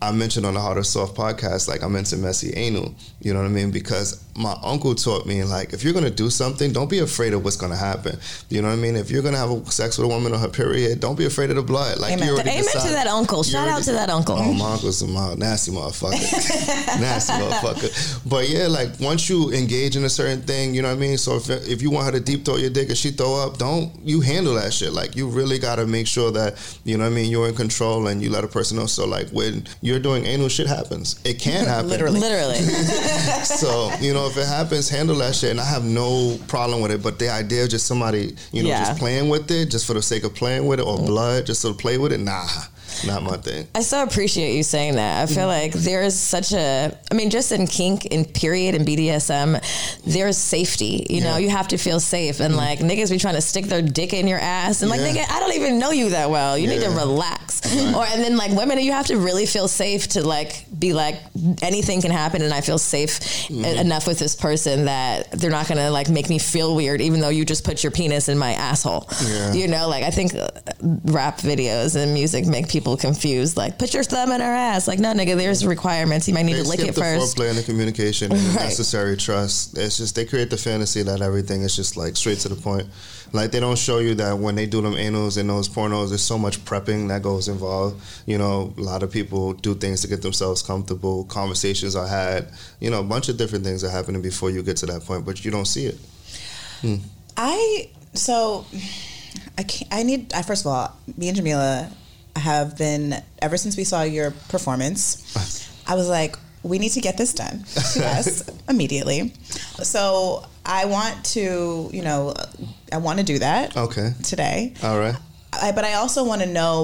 Speaker 4: I mentioned on the Hard or Soft podcast, like I'm into messy anal. You know what I mean? Because my uncle taught me, like, if you're gonna do something, don't be afraid of what's gonna happen. You know what I mean? If you're gonna have a sex with a woman on her period, don't be afraid of the blood. Like
Speaker 2: Amen.
Speaker 4: you already
Speaker 3: Amen to
Speaker 4: decided-
Speaker 3: that uncle. Shout out to that uncle.
Speaker 4: Oh, my uncle's a mild, nasty motherfucker. nasty motherfucker. But yeah, like once you engage in a certain thing, you know what I mean? So if, if you want her to deep throw your dick and she throw up, don't you handle that shit. Like you really got to make sure that, you know what I mean, you're in control and you let a person know. So like when you're doing anal, shit happens. It can happen.
Speaker 2: Literally.
Speaker 3: Literally.
Speaker 4: So, you know, if it happens, handle that shit. And I have no problem with it. But the idea of just somebody, you know,
Speaker 3: Yeah.
Speaker 4: just playing with it, just for the sake of playing with it, or blood, just to play with it, nah, not my thing.
Speaker 3: I so appreciate you saying that. I feel like there is such a, I mean, just in kink, in period, and BDSM, there's safety. You know, you have to feel safe. And like niggas be trying to stick their dick in your ass. And like,
Speaker 4: Yeah.
Speaker 3: nigga, I don't even know you that well. You need to
Speaker 4: Yeah.
Speaker 3: relax. Or, and then like women, you have to really feel safe to like be like, anything can happen. And I feel safe
Speaker 4: Mm-hmm.
Speaker 3: enough with this person that they're not going to like make me feel weird, even though you just put your penis in my asshole.
Speaker 4: Yeah.
Speaker 3: You know, like I think uh, rap videos and music make people confused. Like, put your thumb in her ass. Like, no, nigga, there's requirements. You might need
Speaker 4: They
Speaker 3: to lick it
Speaker 4: the
Speaker 3: first.
Speaker 4: foreplay and the communication and the
Speaker 3: Right.
Speaker 4: necessary trust. It's just they create the fantasy that everything is just like straight to the point. Like they don't show you that when they do them anals and those pornos, there's so much prepping that goes involved. You know, a lot of people do things to get themselves comfortable. Conversations are had. You know, a bunch of different things are happening before you get to that point, but you don't see it. Hmm.
Speaker 2: I so I can't. I need. I first of all, me and Jamila have been ever since we saw your performance. I was like, we need to get this done to us immediately. So I want to, you know, I want to do that
Speaker 4: Okay.
Speaker 2: today.
Speaker 4: All right.
Speaker 2: I, but I also want to know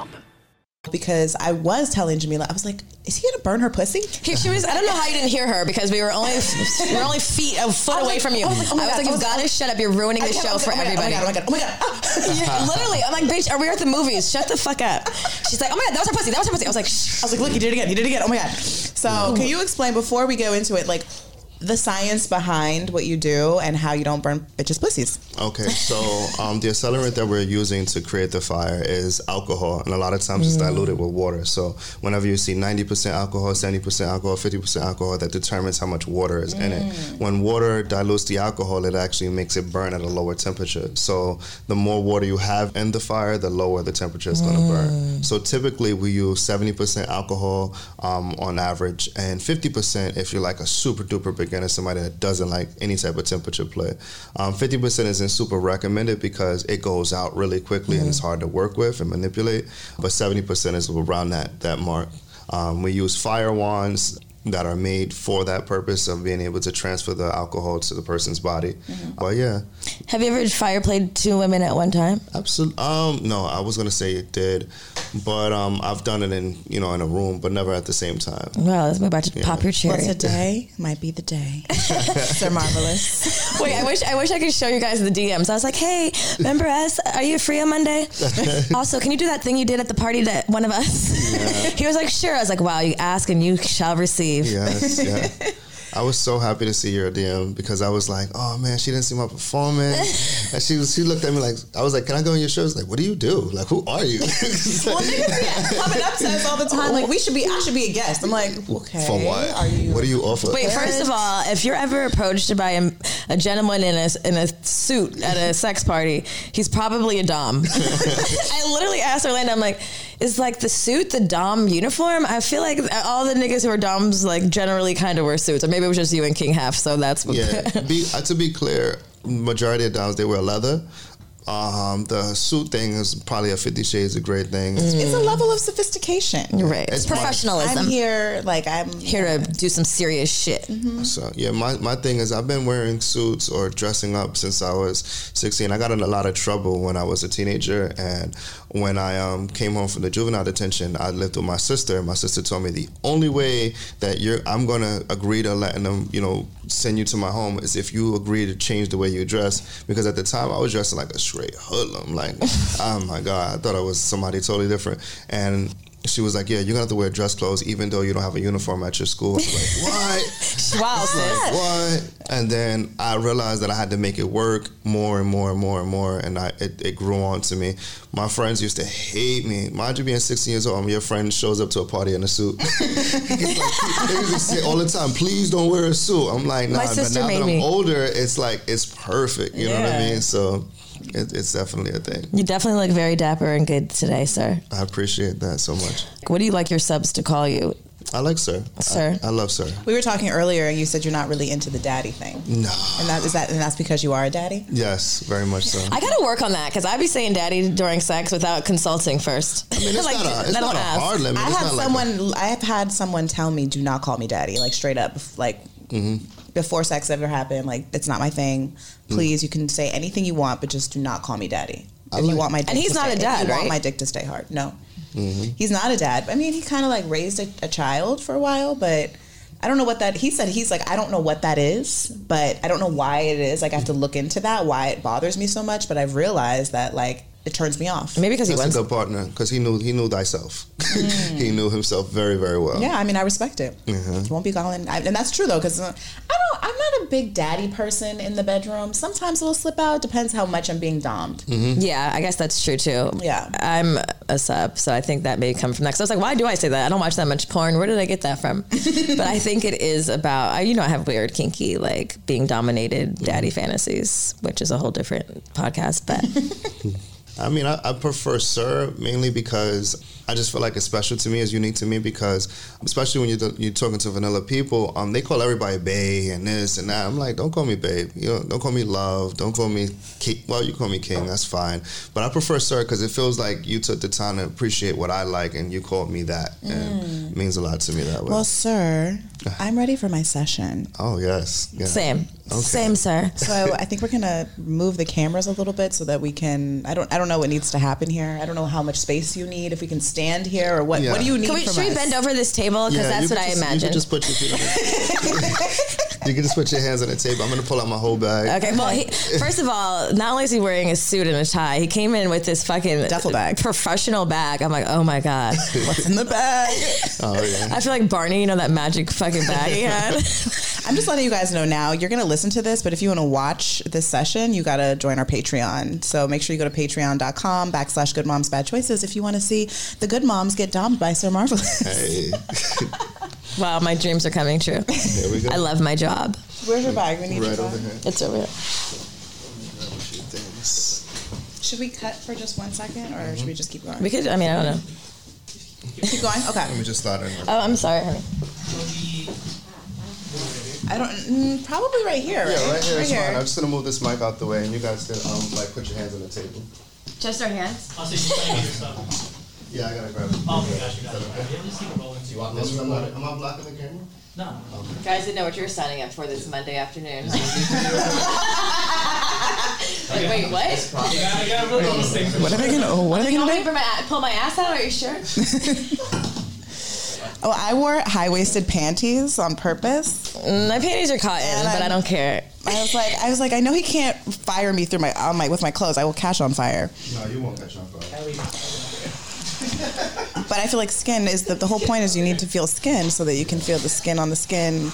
Speaker 2: because I was telling Jamila, I was like, is he gonna burn her pussy?
Speaker 3: He- She was. I don't know how you didn't hear her because we were only we were only feet a foot away
Speaker 2: like-
Speaker 3: from you.
Speaker 2: Oh I was oh like, oh
Speaker 3: I was
Speaker 2: God,
Speaker 3: like, you
Speaker 2: was-
Speaker 3: gotta shut up. You're ruining the show for
Speaker 2: like, oh my God,
Speaker 3: everybody.
Speaker 2: Oh my god! Oh my god! Oh my god!
Speaker 3: Oh ah. Literally, I'm like, bitch, are we at the movies? Shut the fuck up. She's like, oh my god, that was her pussy. That was her pussy. I was like, Shh.
Speaker 2: I was like, look, he did it again. He did it again. Oh my god! So, can you explain before we go into it, like the science behind what you do and how you don't burn bitches' pussies?
Speaker 4: Okay, so um, the accelerant that we're using to create the fire is alcohol, and a lot of times it's diluted with water. So whenever you see 90% alcohol, 70% alcohol, 50% alcohol, that determines how much water is in it. When water dilutes the alcohol, it actually makes it burn at a lower temperature. So the more water you have in the fire, the lower the temperature is going to burn. So typically we use 70% alcohol um, on average, and 50% if you're like a super duper beginner, somebody that doesn't like any type of temperature play. Um, 50% isn't super recommended because it goes out really quickly and it's hard to work with and manipulate. But 70% is around that that mark. Um, we use fire wands that are made for that purpose of being able to transfer the alcohol to the person's body. But yeah,
Speaker 3: Have you ever fire played two women at one time?
Speaker 4: absolutely. Um, no, I was gonna say it did. but um, I've done it in you know in a room, but never at the same time.
Speaker 3: Well, let's about to pop your cherry.
Speaker 2: Well, today might be the day. They're Marvelous.
Speaker 3: Wait, I wish I wish I could show you guys the DMs. I was like, hey, remember us? Are you free on Monday? also, can you do that thing you did at the party that one of us? he was like, sure. I was like, wow, you ask and you shall receive.
Speaker 4: Yes, yeah. I was so happy to see your DM because I was like, oh man, she didn't see my performance. and she was, she looked at me like, I was like, can I go on your show? I was like, what do you do? Like, who are you?
Speaker 2: well, niggas be coming up to us all the time. Like, we should be, I should be a guest. I'm like, okay.
Speaker 4: For what?
Speaker 2: Are you?
Speaker 4: What do you offer?
Speaker 3: Wait, first of all, if you're ever approached by a, a gentleman in a, in a suit at a sex party, he's probably a Dom. I literally asked Orlando, I'm like, is like the suit the Dom uniform? I feel like all the niggas who are Doms like generally kind of wear suits, or maybe it was just you and King Half. So that's what
Speaker 4: yeah. Be, uh, to be clear, majority of Doms they wear leather. Um, the suit thing is probably a Fifty Shades of Grey thing.
Speaker 2: It's, it's a level of sophistication.
Speaker 3: right. It's professionalism.
Speaker 2: I'm here, like I'm
Speaker 3: here to do some serious shit.
Speaker 4: Mm-hmm. So yeah, my, my thing is I've been wearing suits or dressing up since I was 16. I got in a lot of trouble when I was a teenager, and when I um, came home from the juvenile detention, I lived with my sister. My sister told me the only way that you're I'm gonna agree to letting them, you know, send you to my home is if you agree to change the way you dress. Because at the time I was dressing like a straight hoodlum. Like, oh my god, I thought I was somebody totally different. And she was like, "Yeah, you're gonna have to wear dress clothes even though you don't have a uniform at your school." I was like, "What?
Speaker 3: wow.
Speaker 4: Like, what?" And then I realized that I had to make it work more and more and more and more, and I it, it grew on to me. My friends used to hate me. Mind you, being 16 years old, your friend shows up to a party in a suit. like, they used to say all the time, "Please don't wear a suit." I'm like, "Nah," but now that I'm me. older, it's like it's perfect. You yeah. know what I mean? So it, it's definitely a thing.
Speaker 3: You definitely look very dapper and good today, sir.
Speaker 4: I appreciate that so much.
Speaker 3: What do you like your subs to call you?
Speaker 4: I like sir.
Speaker 3: Sir.
Speaker 4: I, I, love sir.
Speaker 2: We were talking earlier, and you said you're not really into the daddy thing.
Speaker 4: No.
Speaker 2: And that is that, and that's because you are a daddy.
Speaker 4: Yes, very much so.
Speaker 3: I got to work on that because I'd be saying daddy during sex without consulting first.
Speaker 4: I mean, it's like, not a, it's not a hard limit.
Speaker 2: I have someone. Like a, I have had someone tell me, "Do not call me daddy," like straight up, like. Mm-hmm before sex ever happened, like it's not my thing. Please, mm. you can say anything you want, but just do not call me daddy. I if like, you want my dick
Speaker 3: and he's not
Speaker 2: stay,
Speaker 3: a dad, right?
Speaker 2: Want my dick to stay hard? No, mm-hmm. he's not a dad. I mean, he kind of like raised a, a child for a while, but I don't know what that. He said he's like I don't know what that is, but I don't know why it is. Like I have to look into that, why it bothers me so much. But I've realized that like it turns me off.
Speaker 3: Maybe because
Speaker 4: he
Speaker 3: was
Speaker 4: a good partner because he knew he knew thyself. Mm. he knew himself very very well.
Speaker 2: Yeah, I mean I respect it. Mm-hmm. He won't be calling, I, and that's true though because uh, I don't. I'm not a big daddy person in the bedroom. Sometimes it'll slip out. Depends how much I'm being domed.
Speaker 3: Mm-hmm. Yeah, I guess that's true too.
Speaker 2: Yeah,
Speaker 3: I'm a sub, so I think that may come from that. Because I was like, why do I say that? I don't watch that much porn. Where did I get that from? but I think it is about. I, you know, I have weird kinky like being dominated daddy fantasies, which is a whole different podcast, but.
Speaker 4: I mean, I, I, prefer Sir mainly because I just feel like it's special to me, it's unique to me because, especially when you're, you're talking to vanilla people, um, they call everybody babe and this and that. I'm like, don't call me babe. You know, don't call me love. Don't call me king. Well, you call me king. That's fine. But I prefer Sir because it feels like you took the time to appreciate what I like and you called me that. Mm. And it means a lot to me that way.
Speaker 2: Well, Sir, I'm ready for my session.
Speaker 4: Oh, yes.
Speaker 3: Yeah. Same. Okay. Same, sir.
Speaker 2: So I think we're gonna move the cameras a little bit so that we can. I don't. I don't know what needs to happen here. I don't know how much space you need. If we can stand here or what? Yeah. What do you need? Can
Speaker 3: we,
Speaker 2: from
Speaker 3: should us? we bend over this table? Because yeah, that's what
Speaker 4: just,
Speaker 3: I imagine.
Speaker 4: You can just put your feet on You can just put your hands on the table. I'm gonna pull out my whole bag.
Speaker 3: Okay. Well, he, first of all, not only is he wearing a suit and a tie, he came in with this fucking
Speaker 2: duffel bag,
Speaker 3: professional bag. I'm like, oh my god,
Speaker 2: what's in the bag?
Speaker 4: Oh yeah.
Speaker 3: I feel like Barney. You know that magic fucking bag he had.
Speaker 2: I'm just letting you guys know now. You're gonna listen to this, but if you want to watch this session, you gotta join our Patreon. So make sure you go to patreon.com backslash Good Moms Bad Choices if you want to see the good moms get domed by Sir Marvelous.
Speaker 4: Hey.
Speaker 3: wow, my dreams are coming true.
Speaker 4: There we go.
Speaker 3: I love my job.
Speaker 2: Where's your bag? We need
Speaker 4: right over here.
Speaker 3: It's over here.
Speaker 2: Should we cut for just one second, or mm-hmm. should we just keep going?
Speaker 3: We could. I mean, I don't know.
Speaker 2: Keep going. Okay.
Speaker 4: Let me just start.
Speaker 3: Oh, I'm sorry, honey.
Speaker 2: I don't. Mm, probably right here.
Speaker 4: Yeah, right, here. Right here. Fine. I'm just gonna move this mic out the way, and you guys can um like put your hands on the table.
Speaker 3: Just our hands.
Speaker 5: So you're trying to get your stuff.
Speaker 4: Yeah, I gotta grab it.
Speaker 5: Oh, okay, gotcha, gotcha. Okay. Yeah, just keep it rolling.
Speaker 4: Do you want this? Am I, am I blocking the camera?
Speaker 5: No.
Speaker 3: Okay. Guys didn't know what you're signing up for this Monday afternoon.
Speaker 5: okay,
Speaker 3: Wait, what?
Speaker 5: I gotta put those things.
Speaker 2: What are they gonna? Oh, what are they gonna
Speaker 3: want me
Speaker 2: do?
Speaker 3: to my, pull my ass out? Are you sure?
Speaker 2: Oh, I wore high waisted panties on purpose.
Speaker 3: Mm, my panties are cotton,
Speaker 2: And
Speaker 3: but I
Speaker 2: I'm-
Speaker 3: don't care.
Speaker 2: I was like, I was like, I know he can't fire me through my on my with my clothes. I will catch on fire.
Speaker 4: No, you won't catch on fire.
Speaker 2: But I feel like skin is the the whole point is you need to feel skin so that you can feel the skin on the skin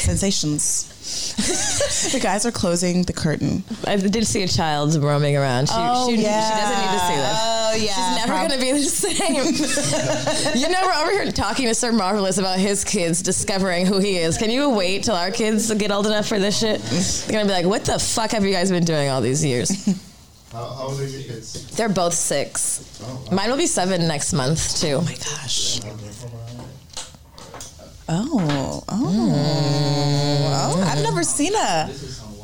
Speaker 2: sensations. the guys are closing the curtain.
Speaker 3: I did see a child roaming around. She, oh, she, she doesn't need to see this.
Speaker 2: Oh yeah,
Speaker 3: She's never
Speaker 2: prob-
Speaker 3: going to be the same. you know, we're over here talking to Sir Marvelous about his kids discovering who he is. Can you wait till our kids get old enough for this shit? They're going to be like, what the fuck have you guys been doing all these years?
Speaker 4: How, how old are your kids?
Speaker 3: They're both six. Oh, Mine will be seven next month, too.
Speaker 2: Oh my gosh. Oh, oh, oh! I've never seen a.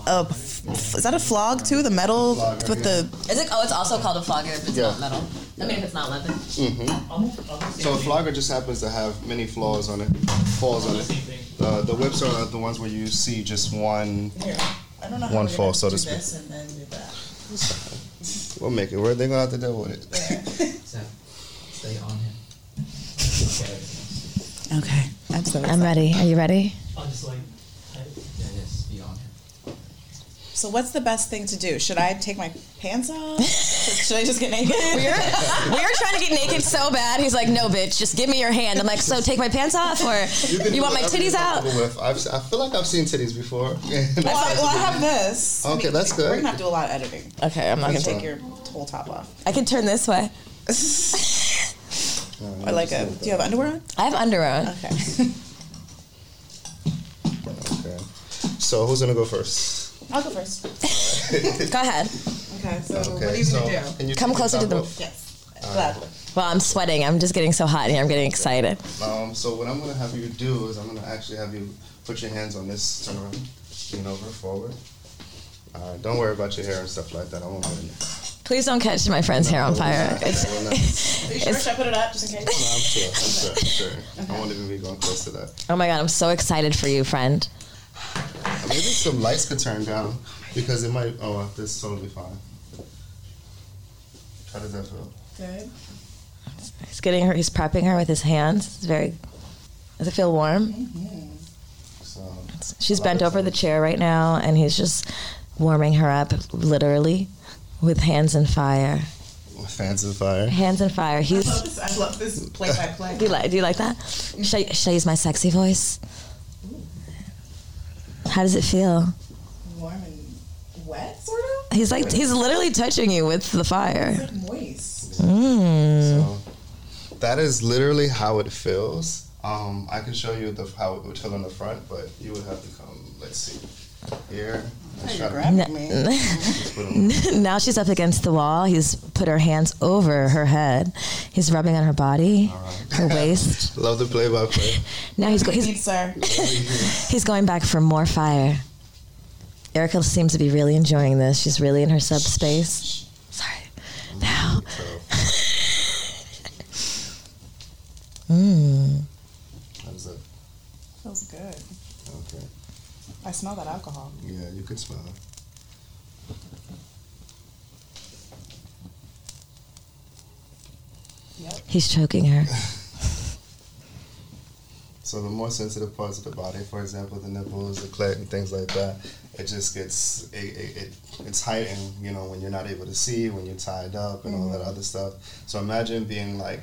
Speaker 2: a f- is that a flog too? The metal with the.
Speaker 3: Is it? Oh, it's also called a flogger if it's
Speaker 4: Yeah.
Speaker 3: not metal. I mean, if it's not leather. Mm-hmm.
Speaker 4: So a flogger just happens to have many flaws on it, falls on it. The, the whips are the ones where you see just one.
Speaker 2: I don't know
Speaker 4: One fall, so to speak.
Speaker 2: and then do that.
Speaker 4: We'll make it work. They're gonna have to deal with it.
Speaker 5: Stay on him.
Speaker 2: Okay, I'm.
Speaker 3: I'm ready. Are you ready?
Speaker 5: I'll just like, type. yeah, yes, be on him.
Speaker 2: So what's the best thing to do? Should I take my pants off? Should I just get naked?
Speaker 3: We were, we were trying to get naked so bad. He's like, no, bitch, just give me your hand. I'm like, so take my pants off or you,
Speaker 4: can
Speaker 3: want my titties out?
Speaker 4: With. I've, I feel like I've seen titties before.
Speaker 2: Well, I, well, I have this.
Speaker 4: Okay, that's good.
Speaker 2: We're
Speaker 4: good.
Speaker 2: gonna have to do a lot of editing.
Speaker 3: Okay, I'm not
Speaker 2: You
Speaker 3: gonna
Speaker 2: take
Speaker 3: take
Speaker 2: your whole top off.
Speaker 3: I can turn this way.
Speaker 2: Or like a. Do you have underwear on?
Speaker 3: I have underwear on.
Speaker 2: Okay.
Speaker 4: okay. So who's gonna go first?
Speaker 2: I'll go first.
Speaker 3: Go ahead.
Speaker 2: Okay. So
Speaker 4: Okay.
Speaker 2: what are you
Speaker 4: so
Speaker 2: gonna do?
Speaker 4: Can you
Speaker 3: Come closer to the-
Speaker 4: off?
Speaker 2: Yes. Gladly.
Speaker 3: Well, I'm sweating. I'm just getting so hot here. I'm getting excited.
Speaker 4: Um, so what I'm gonna have you do is I'm gonna actually have you put your hands on this, turn around, lean over, forward. Alright, don't worry about your hair and stuff like that. I won't get in there.
Speaker 3: Please don't catch my friend's hair on fire. It's,
Speaker 4: I will not.
Speaker 2: Are you sure? Should I put it up just in
Speaker 4: No,
Speaker 2: case?
Speaker 4: I'm sure, I'm sure, I'm sure. I won't even be going close to that.
Speaker 3: oh my god, I'm so excited for you, friend.
Speaker 4: Maybe some lights could turn down because it might. Oh, this is totally fine. How does that feel?
Speaker 2: Good.
Speaker 3: He's getting her. He's prepping her with his hands. It's very. Does it feel warm?
Speaker 4: So,
Speaker 3: She's bent over the chair right now, and he's just warming her up, literally, with hands and fire.
Speaker 4: fans of fire.
Speaker 3: Hands and fire. He's.
Speaker 2: I love this, I love this play by play.
Speaker 3: Do you like? Do you like that? Should I, should I use my sexy voice? How does it feel?
Speaker 2: Warm and wet, sort of.
Speaker 3: He's like he's literally touching you with the fire.
Speaker 2: Like moist.
Speaker 3: Mm.
Speaker 4: So that is literally how it feels. Um, I can show you the how it would feel in the front, but you would have to come. Let's see here. Let's try
Speaker 2: You're
Speaker 4: to
Speaker 2: grabbing me.
Speaker 4: just put 'em-
Speaker 3: now she's up against the wall. He's put her hands over her head. He's rubbing on her body, her waist.
Speaker 4: Love the play by play.
Speaker 3: Now he's go-
Speaker 2: Need,
Speaker 3: he's
Speaker 2: sir.
Speaker 3: he's going back for more fire. Erica seems to be really enjoying this. She's really in her subspace. Sorry. Now. Mm.
Speaker 4: How does that?
Speaker 2: Feels good.
Speaker 4: Okay.
Speaker 2: I smell that alcohol.
Speaker 4: Yeah, you could smell it.
Speaker 3: He's choking her.
Speaker 4: So the more sensitive parts of the body, for example, the nipples, the clit, and things like that, it just gets it, it, it it's heightened. You know, when you're not able to see, when you're tied up, and all mm-hmm. that other stuff. So imagine being like,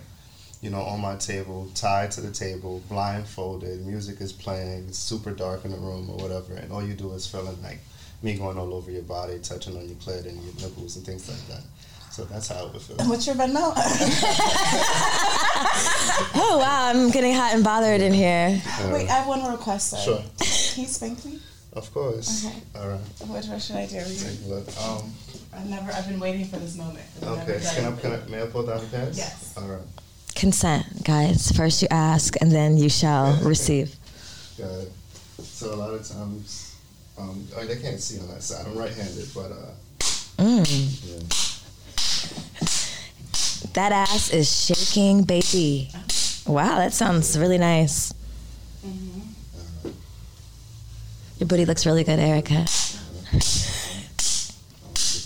Speaker 4: you know, on my table, tied to the table, blindfolded. Music is playing. It's super dark in the room or whatever, and all you do is feeling like me going all over your body, touching on your clit and your nipples and things like that. So that's how it would feel.
Speaker 2: What's your Venmo?
Speaker 3: Oh wow, I'm getting hot and bothered in here.
Speaker 2: Wait, I have one request, sir.
Speaker 4: Sure.
Speaker 2: Can you spank me?
Speaker 4: Of course.
Speaker 2: Okay.
Speaker 4: All right.
Speaker 2: What, what should I do?
Speaker 4: Take a look. Um,
Speaker 2: I've never. I've been waiting for this moment. I've
Speaker 4: okay. Can I,
Speaker 2: it.
Speaker 4: can I, may I pull down the pants?
Speaker 2: Yes.
Speaker 4: All right.
Speaker 3: Consent, guys. First you ask, and then you shall receive.
Speaker 4: Got it. So a lot of times, um, I mean, they can't see on that side. I'm right-handed, but uh,
Speaker 3: Mm.
Speaker 4: yeah.
Speaker 3: That ass is shaking, baby. Wow, that sounds really nice. Your booty looks really good, Erica.
Speaker 4: Just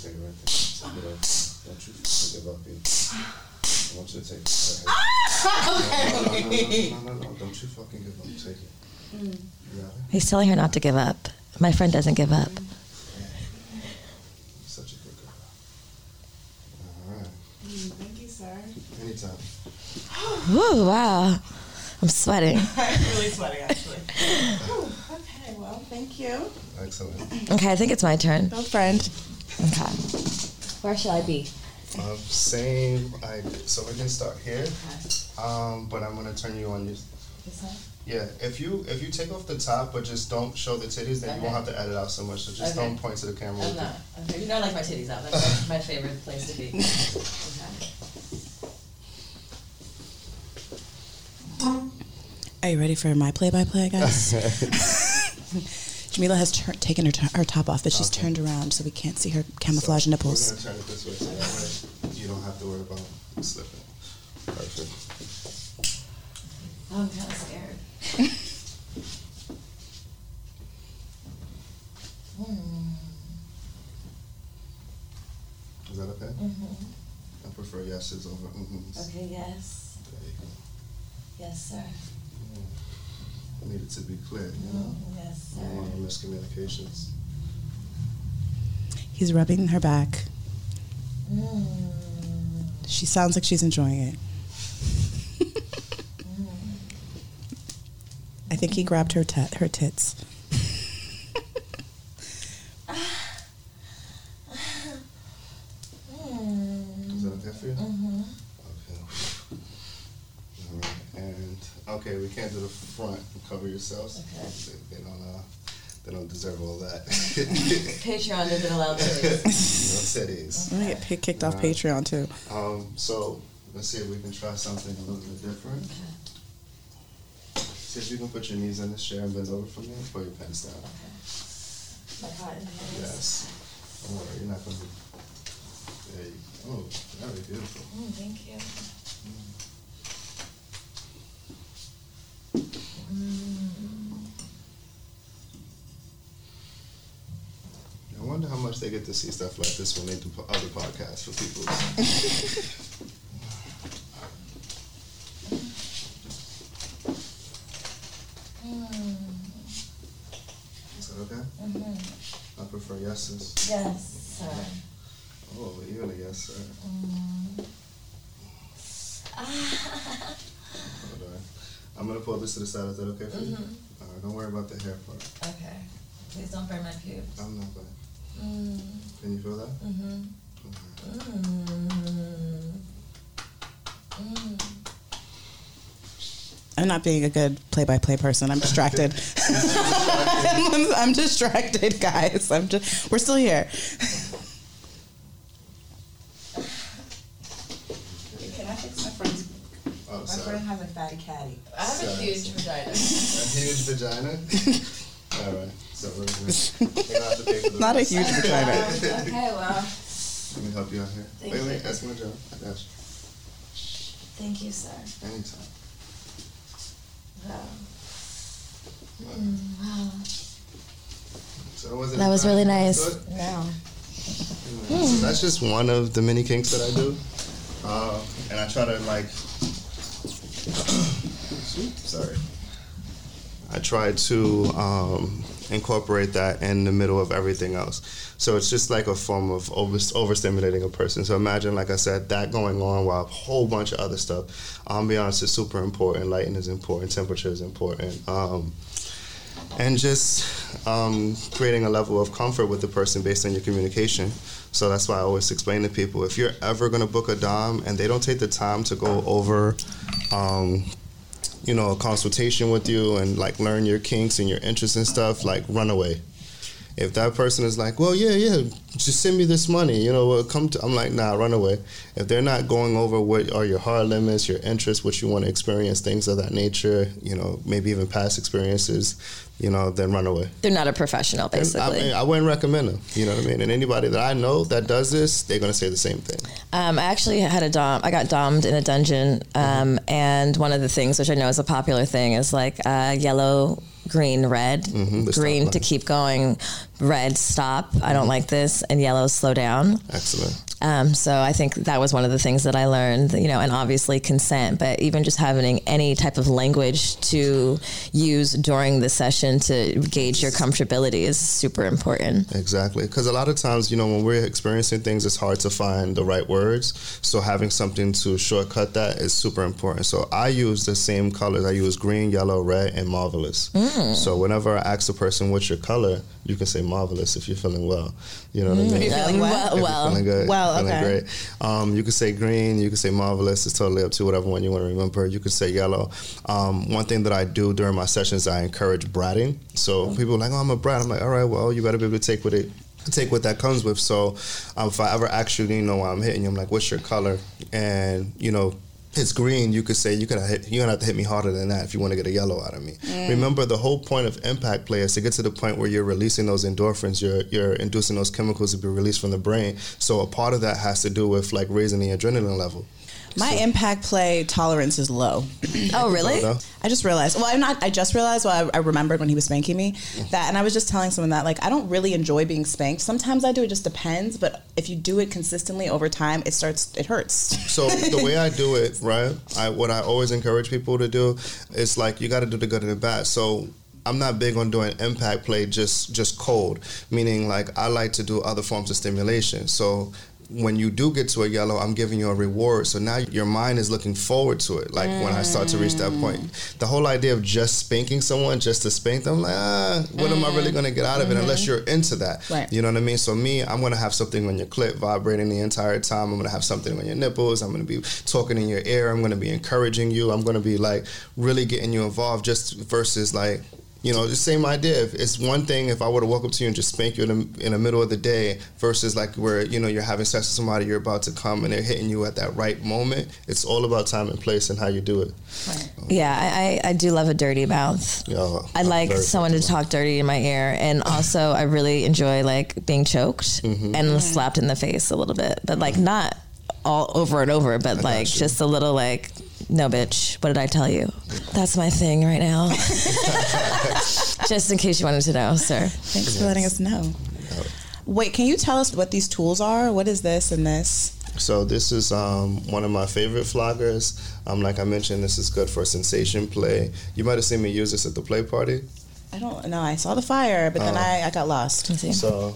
Speaker 4: take right there. Take it off. Don't you fucking give up, baby. I want you to take it. All right. Don't you fucking give up. Take it.
Speaker 3: He's telling her not to give up. My friend doesn't give up.
Speaker 4: Such a good girl. All right.
Speaker 2: Thank you, sir.
Speaker 4: Anytime.
Speaker 3: Woo, wow. I'm sweating.
Speaker 2: I'm really sweating, actually. okay, well, thank you.
Speaker 4: Excellent.
Speaker 3: Okay, I think it's my turn.
Speaker 2: No friend.
Speaker 3: Okay. Where should I be?
Speaker 4: Um, same. I so we can start here. Um, but I'm gonna turn you on. Your, yeah. If you if you take off the top, but just don't show the titties, then you won't have to edit out so much. So just
Speaker 3: Okay.
Speaker 4: don't point to the camera. with it.
Speaker 3: Okay, you know I like my titties out. That's my favorite place to be.
Speaker 2: Are you ready for my play-by-play, guys? Jamila has tur- taken her, t- her top off, but she's
Speaker 4: Okay.
Speaker 2: turned around so we can't see her camouflage
Speaker 4: We're
Speaker 2: nipples.
Speaker 4: gonna turn it this way, so that way you don't have to worry about slipping. Perfect.
Speaker 3: Oh, I'm kind of scared. Hmm.
Speaker 4: Is that okay? Mm-hmm. I prefer yeses over mm-hms.
Speaker 3: Okay, yes.
Speaker 4: There you go.
Speaker 3: Yes, sir.
Speaker 4: I need it to be clear, you know.
Speaker 3: Yes,
Speaker 4: I don't want miscommunications.
Speaker 2: He's rubbing her back. Mm. She sounds like she's enjoying it. Mm. I think he grabbed her tit her tits.
Speaker 4: Is that okay for you? Mm-hmm. Okay. All right. And okay, we can't do the front. Cover yourselves.
Speaker 3: Okay.
Speaker 4: They, they don't. Uh, they don't deserve all that.
Speaker 3: Patreon doesn't allow titties.
Speaker 4: no titties.
Speaker 2: I'm gonna get pick- kicked off
Speaker 4: Nah.
Speaker 2: Patreon too.
Speaker 4: Um, so let's see if we can try something a little bit different. See if you can put your knees in this chair and bend over for me and pull your pants down.
Speaker 3: My cotton.
Speaker 4: Yes. Don't worry, you're not gonna be. There you go. Oh, very beautiful.
Speaker 3: Mm, thank you.
Speaker 4: I wonder how much they get to see stuff like this when they do other podcasts for people. Hmm. Is that okay? Mm-hmm. I prefer yeses.
Speaker 3: Yes, sir.
Speaker 4: Oh, even a yes, sir. Hold on. I'm gonna pull this to the side. Is that okay for you? Mm-hmm. All right, don't worry about the hair part.
Speaker 3: Okay. Please don't burn my pubes.
Speaker 4: I'm not going. Mm. Can you feel that?
Speaker 3: Mm-hmm.
Speaker 4: Okay. Mm.
Speaker 2: I'm not being a good play-by-play person. I'm distracted. I'm, I'm distracted, guys. I'm just. We're still here. Not a huge vagina.
Speaker 3: okay, well,
Speaker 4: Let me help you out here.
Speaker 3: Thank
Speaker 4: wait,
Speaker 3: you.
Speaker 4: wait. That's my job. I got you.
Speaker 3: thank you, sir.
Speaker 4: Anytime.
Speaker 3: Wow.
Speaker 4: So was it
Speaker 3: That was really nice.
Speaker 4: Good?
Speaker 3: No.
Speaker 4: So that's just one of the many kinks that I do, uh, and I try to like. sorry. I try to um, incorporate that in the middle of everything else. So it's just like a form of over overstimulating a person. So imagine, like I said, that going on while a whole bunch of other stuff. Ambiance is super important. Lighting is important. Temperature is important. Um, and just um, creating a level of comfort with the person based on your communication. So that's why I always explain to people if you're ever going to book a dom and they don't take the time to go over, um, you know, a consultation with you and like learn your kinks and your interests and stuff, like run away. If that person is like, well, yeah, yeah, just send me this money, you know, well, come to, I'm like, nah, run away. If they're not going over what are your hard limits, your interests, what you want to experience, things of that nature, you know, maybe even past experiences, you know, then run away.
Speaker 3: They're not a professional,
Speaker 4: And I,
Speaker 3: basically.
Speaker 4: mean, I wouldn't recommend them. You know what I mean? And anybody that I know that does this, they're gonna say the same thing.
Speaker 3: Um, I actually had a dom. I got dommed in a dungeon, um, and one of the things, which I know is a popular thing, is like uh, yellow green, red,
Speaker 4: Mhm,
Speaker 3: green to keep going, red, stop, I don't like this, and yellow, slow down.
Speaker 4: Excellent.
Speaker 3: Um, so I think that was one of the things that I learned, you know, and obviously consent, but even just having any type of language to use during the session to gauge your comfortability is super important.
Speaker 4: Exactly. Because a lot of times, you know, when we're experiencing things, it's hard to find the right words. So having something to shortcut that is super important. So I use the same colors. I use green, yellow, red, and marvelous. So whenever I ask a person what's your color, you can say marvelous if you're feeling well. You know what I mean?
Speaker 2: You're feeling well?
Speaker 4: If you're
Speaker 3: well,
Speaker 4: feeling good.
Speaker 2: Well,
Speaker 4: feeling
Speaker 2: okay.
Speaker 4: great. Um, you can say green. You can say marvelous. It's totally up to whatever one you want to remember. You can say yellow. Um, one thing that I do during my sessions, I encourage bratting. So people are like, "Oh, I'm a brat." I'm like, "All right, well, you better be able to take what it." Take what that comes with. So, um, if I ever ask you, you know, why I'm hitting you, I'm like, "What's your color?" And you know, it's green, you could say you could hit, you're gonna have to hit me harder than that if you want to get a yellow out of me. Remember, the whole point of impact play is to get to the point where you're releasing those endorphins, you're you're inducing those chemicals to be released from the brain. So a part of that has to do with like raising the adrenaline level.
Speaker 2: My impact play tolerance is low.
Speaker 3: Oh, really?
Speaker 4: Oh, no?
Speaker 2: I just realized. Well, I'm not. I just realized. Well, I, I remembered when he was spanking me that, and I was just telling someone that like I don't really enjoy being spanked. Sometimes I do. It just depends. But if you do it consistently over time, it starts. It hurts.
Speaker 4: So the way I do it, right? I what I always encourage people to do is like you got to do the good and the bad. So I'm not big on doing impact play just just cold, meaning like I like to do other forms of stimulation. So when you do get to a yellow, I'm giving you a reward. So now your mind is looking forward to it. Like when I start to reach that point, the whole idea of just spanking someone just to spank them, like, ah, what am I really going to get out of it unless you're into that?
Speaker 2: Right.
Speaker 4: You know what I mean? So me, I'm gonna have something on your clit vibrating the entire time. I'm gonna have something on your nipples. I'm gonna be talking in your ear. I'm gonna be encouraging you. I'm gonna be like really getting you involved. Just versus like. You know, the same idea. If it's one thing if I were to walk up to you and just spank you in the, in the middle of the day versus like where, you know, you're having sex with somebody, you're about to come and they're hitting you at that right moment. It's all about time and place and how you do it.
Speaker 3: Yeah, I, I, I do love a dirty mouth.
Speaker 4: You know,
Speaker 3: I like someone to talk dirty in my ear, and also I really enjoy like being choked
Speaker 4: Mm-hmm.
Speaker 3: and slapped in the face a little bit, but like not all over and over, but like just a little like, no, bitch, what did I tell you? That's my thing right now. just in case you wanted to know, sir.
Speaker 2: Thanks for letting us know. Wait, can you tell us what these tools are? What is this and this?
Speaker 4: So this is um, one of my favorite floggers. Um, like I mentioned, this is good for sensation play. You might have seen me use this at the play party.
Speaker 2: I don't know. I saw the fire, but then
Speaker 4: Oh.
Speaker 2: I, I got lost.
Speaker 4: So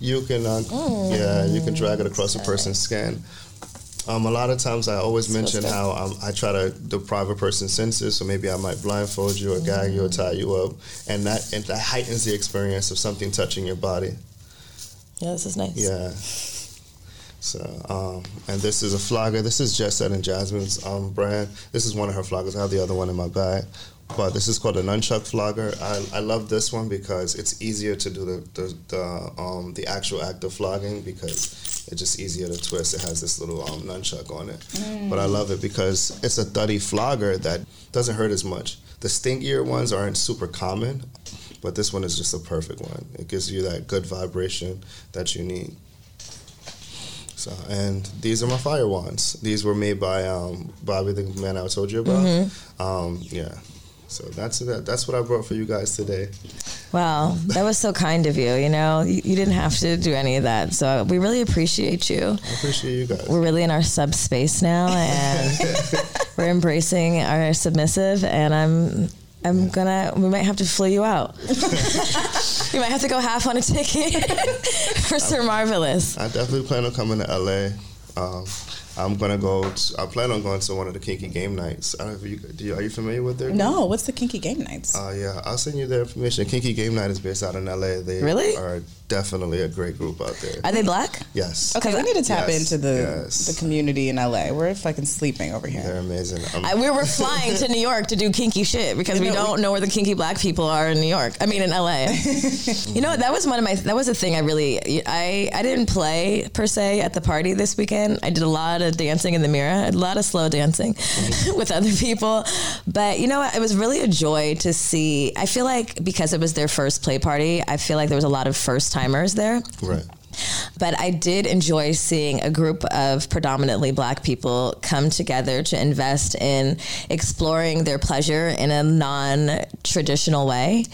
Speaker 4: you can, uh, yeah, you can drag it across a person's skin. Um, a lot of times, I always mention how um, I try to deprive a person's senses. So maybe I might blindfold you or gag you or tie you up, and that and that heightens the experience of something touching your body.
Speaker 3: Yeah, this is nice.
Speaker 4: Yeah. So, um, and this is a flogger. This is Jet Set and Jasmine's um, brand. This is one of her floggers. I have the other one in my bag. But this is called a nunchuck flogger. I, I love this one because it's easier to do the the, the, um, the actual act of flogging because it's just easier to twist. It has this little um, nunchuck on it. But I love it because it's a thuddy flogger that doesn't hurt as much. The stingier ones aren't super common, but this one is just a perfect one. It gives you that good vibration that you need. So, and these are my fire wands. These were made by um, Bobby, the man I told you about. Um, yeah. So that's that. That's what I brought for you guys today.
Speaker 3: Wow, that was so kind of you. You know, you, you didn't have to do any of that. So we really appreciate you.
Speaker 4: I appreciate you guys.
Speaker 3: We're really in our subspace now, and we're embracing our submissive. And I'm, I'm gonna. We might have to flee you out. you might have to go half on a ticket for Sir Marvelous.
Speaker 4: I definitely plan on coming to LA. Um, I'm gonna go. To, I plan on going to one of the kinky game nights. I don't know if you, do you are you familiar with their?
Speaker 2: No, what's the kinky game nights?
Speaker 4: Uh, yeah, I'll send you the information. Kinky Game Night is based out in LA. They
Speaker 3: Really?
Speaker 4: are definitely a great group out there.
Speaker 3: Are they black?
Speaker 4: yes.
Speaker 2: okay, we need to tap
Speaker 4: Yes,
Speaker 2: into the
Speaker 4: yes.
Speaker 2: the community in LA. We're fucking sleeping over here.
Speaker 4: They're amazing.
Speaker 3: I, we were flying to New York to do kinky shit because we
Speaker 2: know,
Speaker 3: don't know where the kinky black people are in New York. I mean, in LA. you know, that was one of my. That was a thing I really. I I didn't play per se at the party this weekend. I did a lot of dancing in the mirror, a lot of slow dancing with other people. But you know what? It was really a joy to see. I feel like because it was their first play party, I feel like there was a lot of first timers there.
Speaker 4: right.
Speaker 3: But I did enjoy seeing a group of predominantly black people come together to invest in exploring their pleasure in a non-traditional way.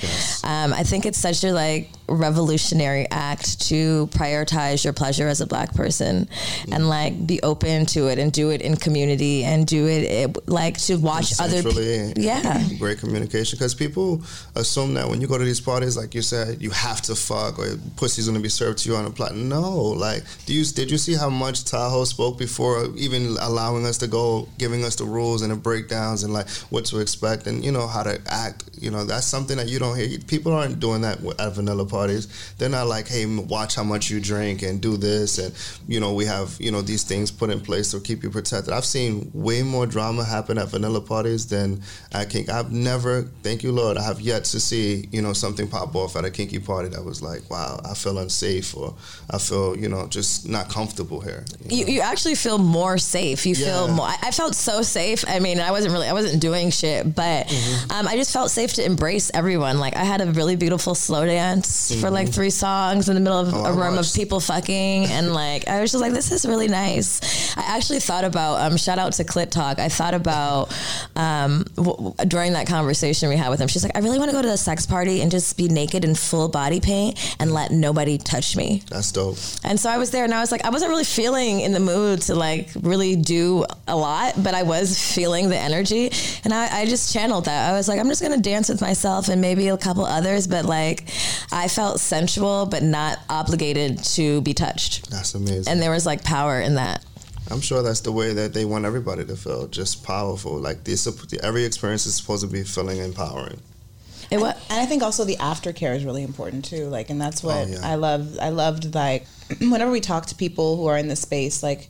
Speaker 3: Um, I think it's such a like revolutionary act to prioritize your pleasure as a black person and like be open to it and do it in community and do it, it like to watch other people. Yeah.
Speaker 4: great communication because people assume that when you go to these parties, like you said, you have to fuck or pussy's gonna be served to you on a platter. No, like, do you did you see how much Tahoe spoke before even allowing us to go, giving us the rules and the breakdowns and like what to expect and you know how to act. You know, that's something that you don't hear. People aren't doing that at vanilla parties. They're not like, hey, watch how much you drink and do this and you know we have you know these things put in place to keep you protected. I've seen way more drama happen at vanilla parties than at kink. I've never, thank you Lord, I have yet to see you know something pop off at a kinky party that was like, wow, I feel unsafe or I feel you know just not comfortable here.
Speaker 3: you, you actually feel more safe. You feel more. I, I felt so safe. I mean, I wasn't really, I wasn't doing shit, but
Speaker 4: Mm-hmm.
Speaker 3: um, I just felt safe to embrace everyone. Like I had a really beautiful slow dance for like three songs in the middle of
Speaker 4: Mm-hmm. Oh,
Speaker 3: a
Speaker 4: I
Speaker 3: room of people fucking, and like I was just like, this is really nice. I actually thought about. Um, shout out to Clit Talk. I thought about um, w- during that conversation we had with him. She's like, I really want to go to the sex party and just be naked in full body paint and let nobody touch me.
Speaker 4: That's dope.
Speaker 3: And so I was there and I was like, I wasn't really feeling in the mood to like really do a lot, but I was feeling the energy. And I, I just channeled that. I was like, I'm just going to dance with myself and maybe a couple others, but like I felt sensual, but not obligated to be touched.
Speaker 4: That's amazing.
Speaker 3: And there was like power in that.
Speaker 4: I'm sure that's the way that they want everybody to feel, just powerful. Like this, every experience is supposed to be feeling empowering.
Speaker 3: It was.
Speaker 2: And I think also the aftercare is really important too. Like, and that's oh, what
Speaker 4: Oh, yeah.
Speaker 2: I love. I loved like whenever we talk to people who are in this space, like.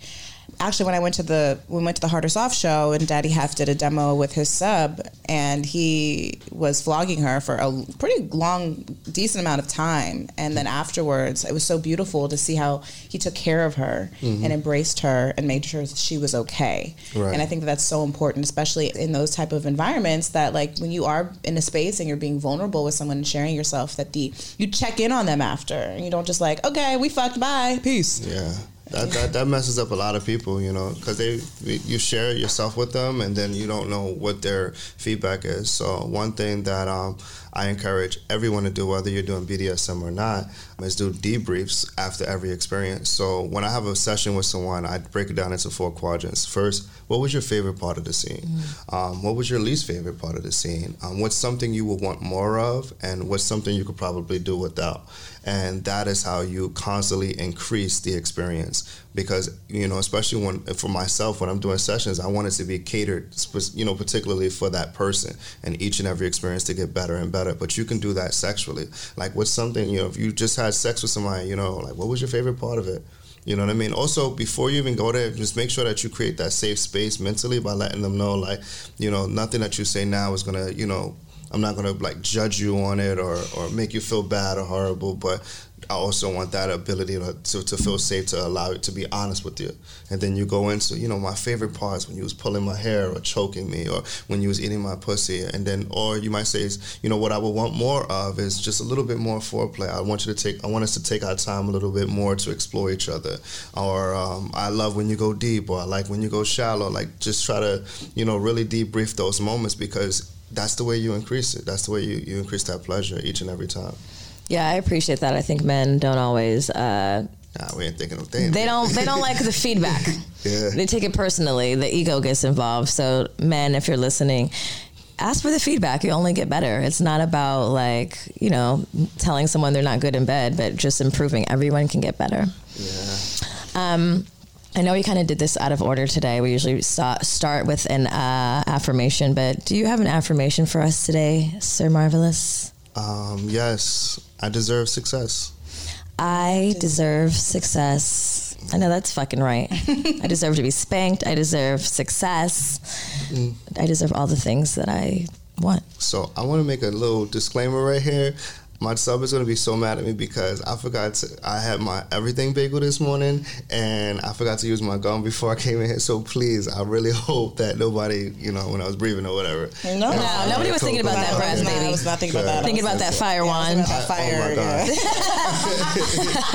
Speaker 2: Actually, when I went to the we went to the Hard or Soft show and Daddy Hef did a demo with his sub and he was flogging her for a pretty long, decent amount of time. And then afterwards, it was so beautiful to see how he took care of her mm-hmm. and embraced her and made sure she was okay.
Speaker 4: Right.
Speaker 2: And I think that that's so important, especially in those type of environments. That like when you are in a space and you're being vulnerable with someone and sharing yourself, that the you check in on them after, and you don't just like, okay, we fucked, bye, peace.
Speaker 4: Yeah. That, that, that messes up a lot of people, you know, because they you share yourself with them and then you don't know what their feedback is. So one thing that um, I encourage everyone to do, whether you're doing BDSM or not, is do debriefs after every experience. So when I have a session with someone, I break it down into four quadrants. First, what was your favorite part of the scene? Um, what was your least favorite part of the scene? Um, what's something you would want more of, and what's something you could probably do without? And that is how you constantly increase the experience. Because you know, especially when for myself, when I'm doing sessions, I want it to be catered, you know, particularly for that person and each and every experience to get better and better. But you can do that sexually. Like, what's something you know, if you just had sex with somebody, you know, like what was your favorite part of it? You know what I mean? Also, before you even go there, just make sure that you create that safe space mentally by letting them know, like, you know, nothing that you say now is gonna, you know, I'm not gonna like judge you on it or, or make you feel bad or horrible, but I also want that ability to, to, to feel safe to allow it to be honest with you. And then you go into, you know, my favorite parts when you was pulling my hair or choking me or when you was eating my pussy. And then, or you might say, you know, what I would want more of is just a little bit more foreplay. I want you to take, I want us to take our time a little bit more to explore each other. Or um, I love when you go deep or I like when you go shallow. Like just try to, you know, really debrief those moments because that's the way you increase it. That's the way you, you increase that pleasure each and every time.
Speaker 3: Yeah, I appreciate that. I think men don't always. Uh,
Speaker 4: Nah, we ain't thinking of things.
Speaker 3: they don't. They don't like the feedback.
Speaker 4: Yeah.
Speaker 3: They take it personally. The ego gets involved. So, men, if you're listening, ask for the feedback. You only get better. It's not about like you know telling someone they're not good in bed, but just improving. Everyone can get better.
Speaker 4: Yeah.
Speaker 3: Um, I know we kind of did this out of order today. We usually start start with an uh, affirmation, but do you have an affirmation for us today, Sir Marvelous?
Speaker 4: Um, yes, I deserve success.
Speaker 3: I deserve success. I know that's fucking right. I deserve to be spanked. I deserve success. I deserve all the things that I want.
Speaker 4: So I want to make a little disclaimer right here. My sub is gonna be so mad at me because I forgot to. I had my everything bagel this morning, and I forgot to use my gum before I came in here. So please, I really hope that nobody, you know, when I was breathing or whatever.
Speaker 2: No,
Speaker 3: No, nobody was thinking about that breath,
Speaker 2: I
Speaker 3: baby.
Speaker 2: I was not thinking about that.
Speaker 3: Thinking about that fire wand.
Speaker 2: thinking about that
Speaker 4: Oh
Speaker 2: fire.
Speaker 4: my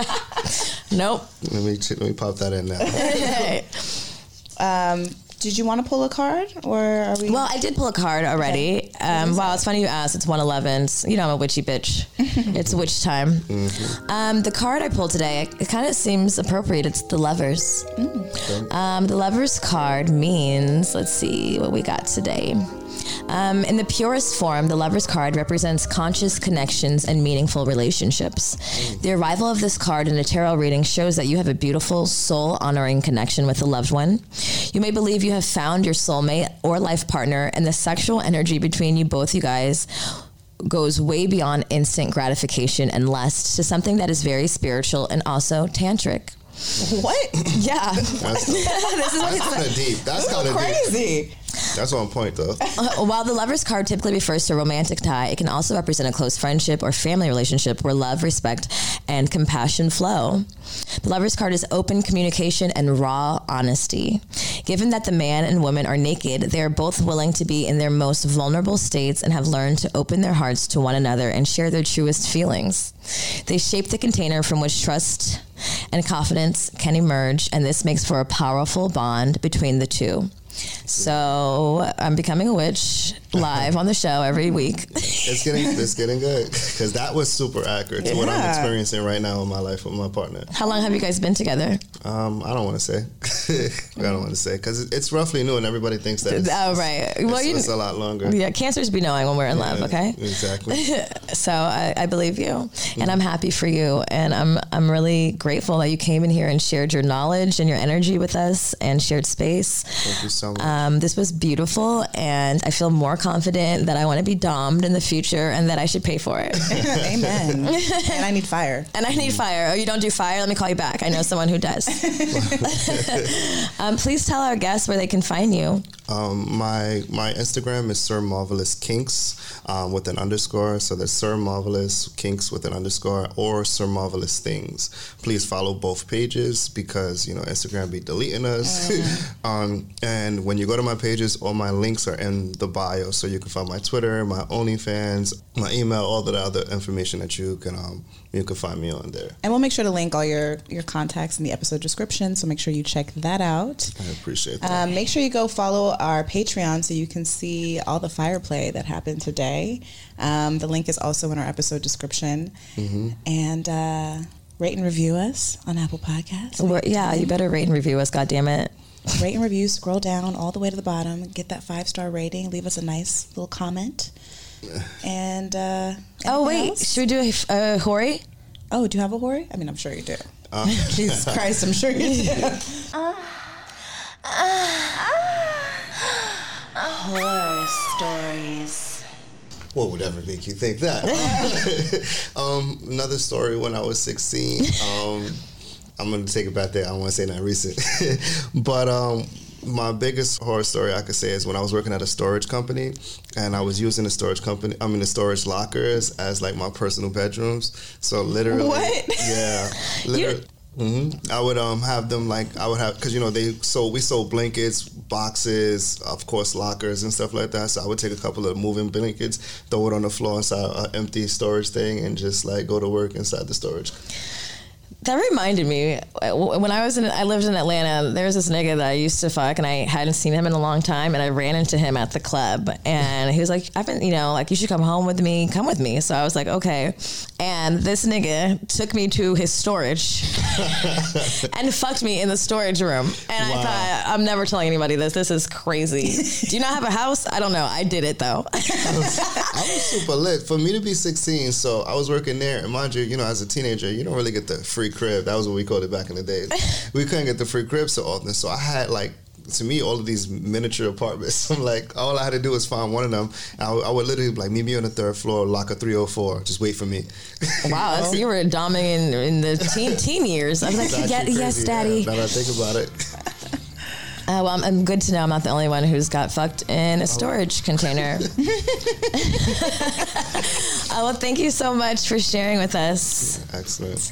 Speaker 4: god.
Speaker 3: Nope.
Speaker 4: Let me let me pop that in now.
Speaker 2: Um, did you want to pull a card, or are we?
Speaker 3: Well, I did pull a card already. Um, wow, it's funny you asked. It's 111. You know, I'm a witchy bitch. it's witch time. Um, the card I pulled today, it kind of seems appropriate. It's the lovers. Um, the lovers card means, let's see what we got today. Um, in the purest form, the lover's card represents conscious connections and meaningful relationships. The arrival of this card in a tarot reading shows that you have a beautiful, soul honoring connection with a loved one. You may believe you have found your soulmate or life partner, and the sexual energy between you both, you guys, goes way beyond instant gratification and lust to something that is very spiritual and also tantric.
Speaker 2: what?
Speaker 3: Yeah.
Speaker 4: That's,
Speaker 3: this is
Speaker 4: that's kind of deep. That's kind of deep. That's on point though.
Speaker 3: Uh, while the lover's card typically refers to a romantic tie, it can also represent a close friendship or family relationship where love, respect, and compassion flow. The lover's card is open communication and raw honesty. Given that the man and woman are naked, they are both willing to be in their most vulnerable states and have learned to open their hearts to one another and share their truest feelings. They shape the container from which trust and confidence can emerge, and this makes for a powerful bond between the two. So I'm becoming a witch live on the show every week.
Speaker 4: It's getting it's getting good because that was super accurate to what I'm experiencing right now in my life with my partner.
Speaker 3: How long have you guys been together?
Speaker 4: Um, I don't want to say. I don't want to say because it's roughly new and everybody thinks that. It's,
Speaker 3: Oh, right. Well,
Speaker 4: it's,
Speaker 3: you,
Speaker 4: it's a lot longer.
Speaker 3: yeah, cancers be knowing when we're in love, okay?
Speaker 4: Exactly.
Speaker 3: So I, I believe you, and I'm happy for you, and I'm I'm really grateful that you came in here and shared your knowledge and your energy with us and shared space.
Speaker 4: Thank you so much.
Speaker 3: Um, this was beautiful, and I feel more confident that I want to be domed in the future and that I should pay for it.
Speaker 2: Amen. and I need fire.
Speaker 3: And I need fire. Oh, you don't do fire? Let me call you back. I know someone who does. um, please tell our guests where they can find you.
Speaker 4: Um, my my Instagram is Sir Marvelous Kinks um, with an underscore. So there's Sir Marvelous Kinks with an underscore or Sir Marvelous Things. Please follow both pages because you know Instagram be deleting us. um, and when you go to my pages, all my links are in the bio, so you can find my Twitter, my OnlyFans, my email, all the other information that you can um, you can find me on there.
Speaker 2: And we'll make sure to link all your your contacts in the episode description. So make sure you check that out.
Speaker 4: I appreciate that.
Speaker 2: Um, make sure you go follow our Patreon so you can see all the fire play that happened today. Um, the link is also in our episode description. And uh, rate and review us on Apple Podcasts.
Speaker 3: We're- yeah, you better rate and review us. God damn it.
Speaker 2: Rate and review. Scroll down all the way to the bottom. Get that five star rating. Leave us a nice little comment. And uh,
Speaker 3: Oh wait,
Speaker 2: else?
Speaker 3: should we do a uh, Hori?
Speaker 2: Oh, do you have a Hori? I mean, I'm sure you do. Jesus Christ, I'm sure you do.
Speaker 1: Horror stories.
Speaker 4: What would ever make you think that? um, another story when I was 16. Um, I'm gonna take it back there. I don't want to say that recent, but um, my biggest horror story I could say is when I was working at a storage company, and I was using the storage company. I mean the storage lockers as like my personal bedrooms. So literally,
Speaker 2: What?
Speaker 4: Yeah, literally. hmm I would um have them like I would have because you know they sold we sold blankets, boxes, of course lockers and stuff like that. So I would take a couple of moving blankets, throw it on the floor inside an empty storage thing, and just like go to work inside the storage.
Speaker 3: That reminded me uh, when I was in I lived in Atlanta. There was this nigga that I used to fuck, and I hadn't seen him in a long time. And I ran into him at the club, and he was like, "I've been, you know, like you should come home with me. Come with me." So I was like, "Okay." And this nigga took me to his storage and fucked me in the storage room. And I thought, I'm never telling anybody this. This is crazy. Do you not have a house? I don't know. I did it though.
Speaker 4: I was super lit. For me to be 16, so I was working there. And mind you, you know, as a teenager, you don't really get the free crib. That was what we called it back in the day. we couldn't get the free crib so often. So I had like, to me, all of these miniature apartments. I'm like, all I had to do was find one of them. I, would- I would literally like meet me on the third floor, locker 304, just wait for me.
Speaker 3: wow, that's, you were doming in, in the teen teen years. I was like, yeah,
Speaker 4: actually
Speaker 3: yes, daddy.
Speaker 4: Yeah, now that I think about it.
Speaker 3: Uh, well, I'm, I'm good to know I'm not the only one who's got fucked in a storage container. uh, well, thank you so much for sharing with us.
Speaker 4: Excellent.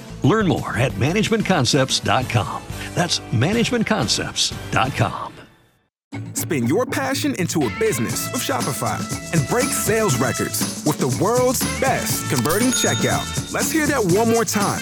Speaker 6: Learn more at managementconcepts.com. That's managementconcepts.com.
Speaker 7: Spin your passion into a business with Shopify and break sales records with the world's best converting checkout. Let's hear that one more time.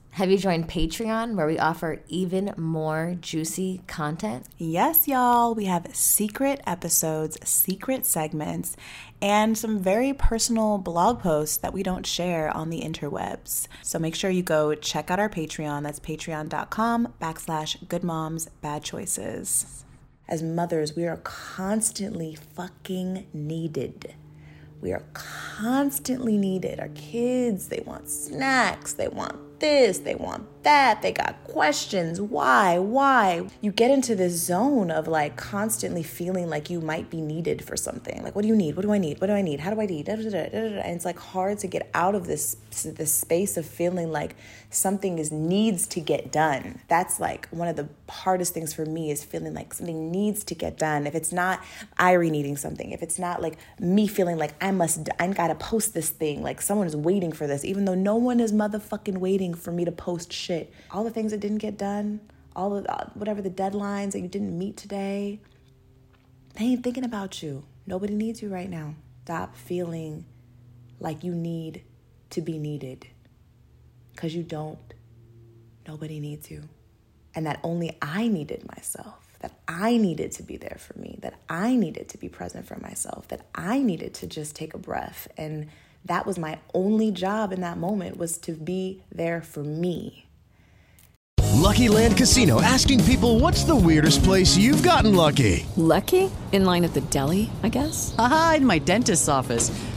Speaker 3: have you joined Patreon where we offer even more juicy content?
Speaker 2: Yes, y'all. We have secret episodes, secret segments, and some very personal blog posts that we don't share on the interwebs. So make sure you go check out our Patreon. That's patreon.com backslash good moms bad choices. As mothers, we are constantly fucking needed. We are constantly needed. Our kids, they want snacks, they want this, they want that, they got questions. Why? Why? You get into this zone of like constantly feeling like you might be needed for something. Like, what do you need? What do I need? What do I need? How do I need? Da, da, da, and it's like hard to get out of this this space of feeling like something is needs to get done. That's like one of the hardest things for me is feeling like something needs to get done. If it's not Irie needing something, if it's not like me feeling like I must, I gotta post this thing, like someone is waiting for this, even though no one is motherfucking waiting for me to post shit. All the things that didn't get done, all of uh, whatever the deadlines that you didn't meet today, they ain't thinking about you. Nobody needs you right now. Stop feeling like you need to be needed because you don't. Nobody needs you. And that only I needed myself, that I needed to be there for me, that I needed to be present for myself, that I needed to just take a breath. And that was my only job in that moment was to be there for me.
Speaker 8: Lucky Land Casino asking people what's the weirdest place you've gotten lucky?
Speaker 9: Lucky? In line at the deli, I guess?
Speaker 10: Aha, in my dentist's office.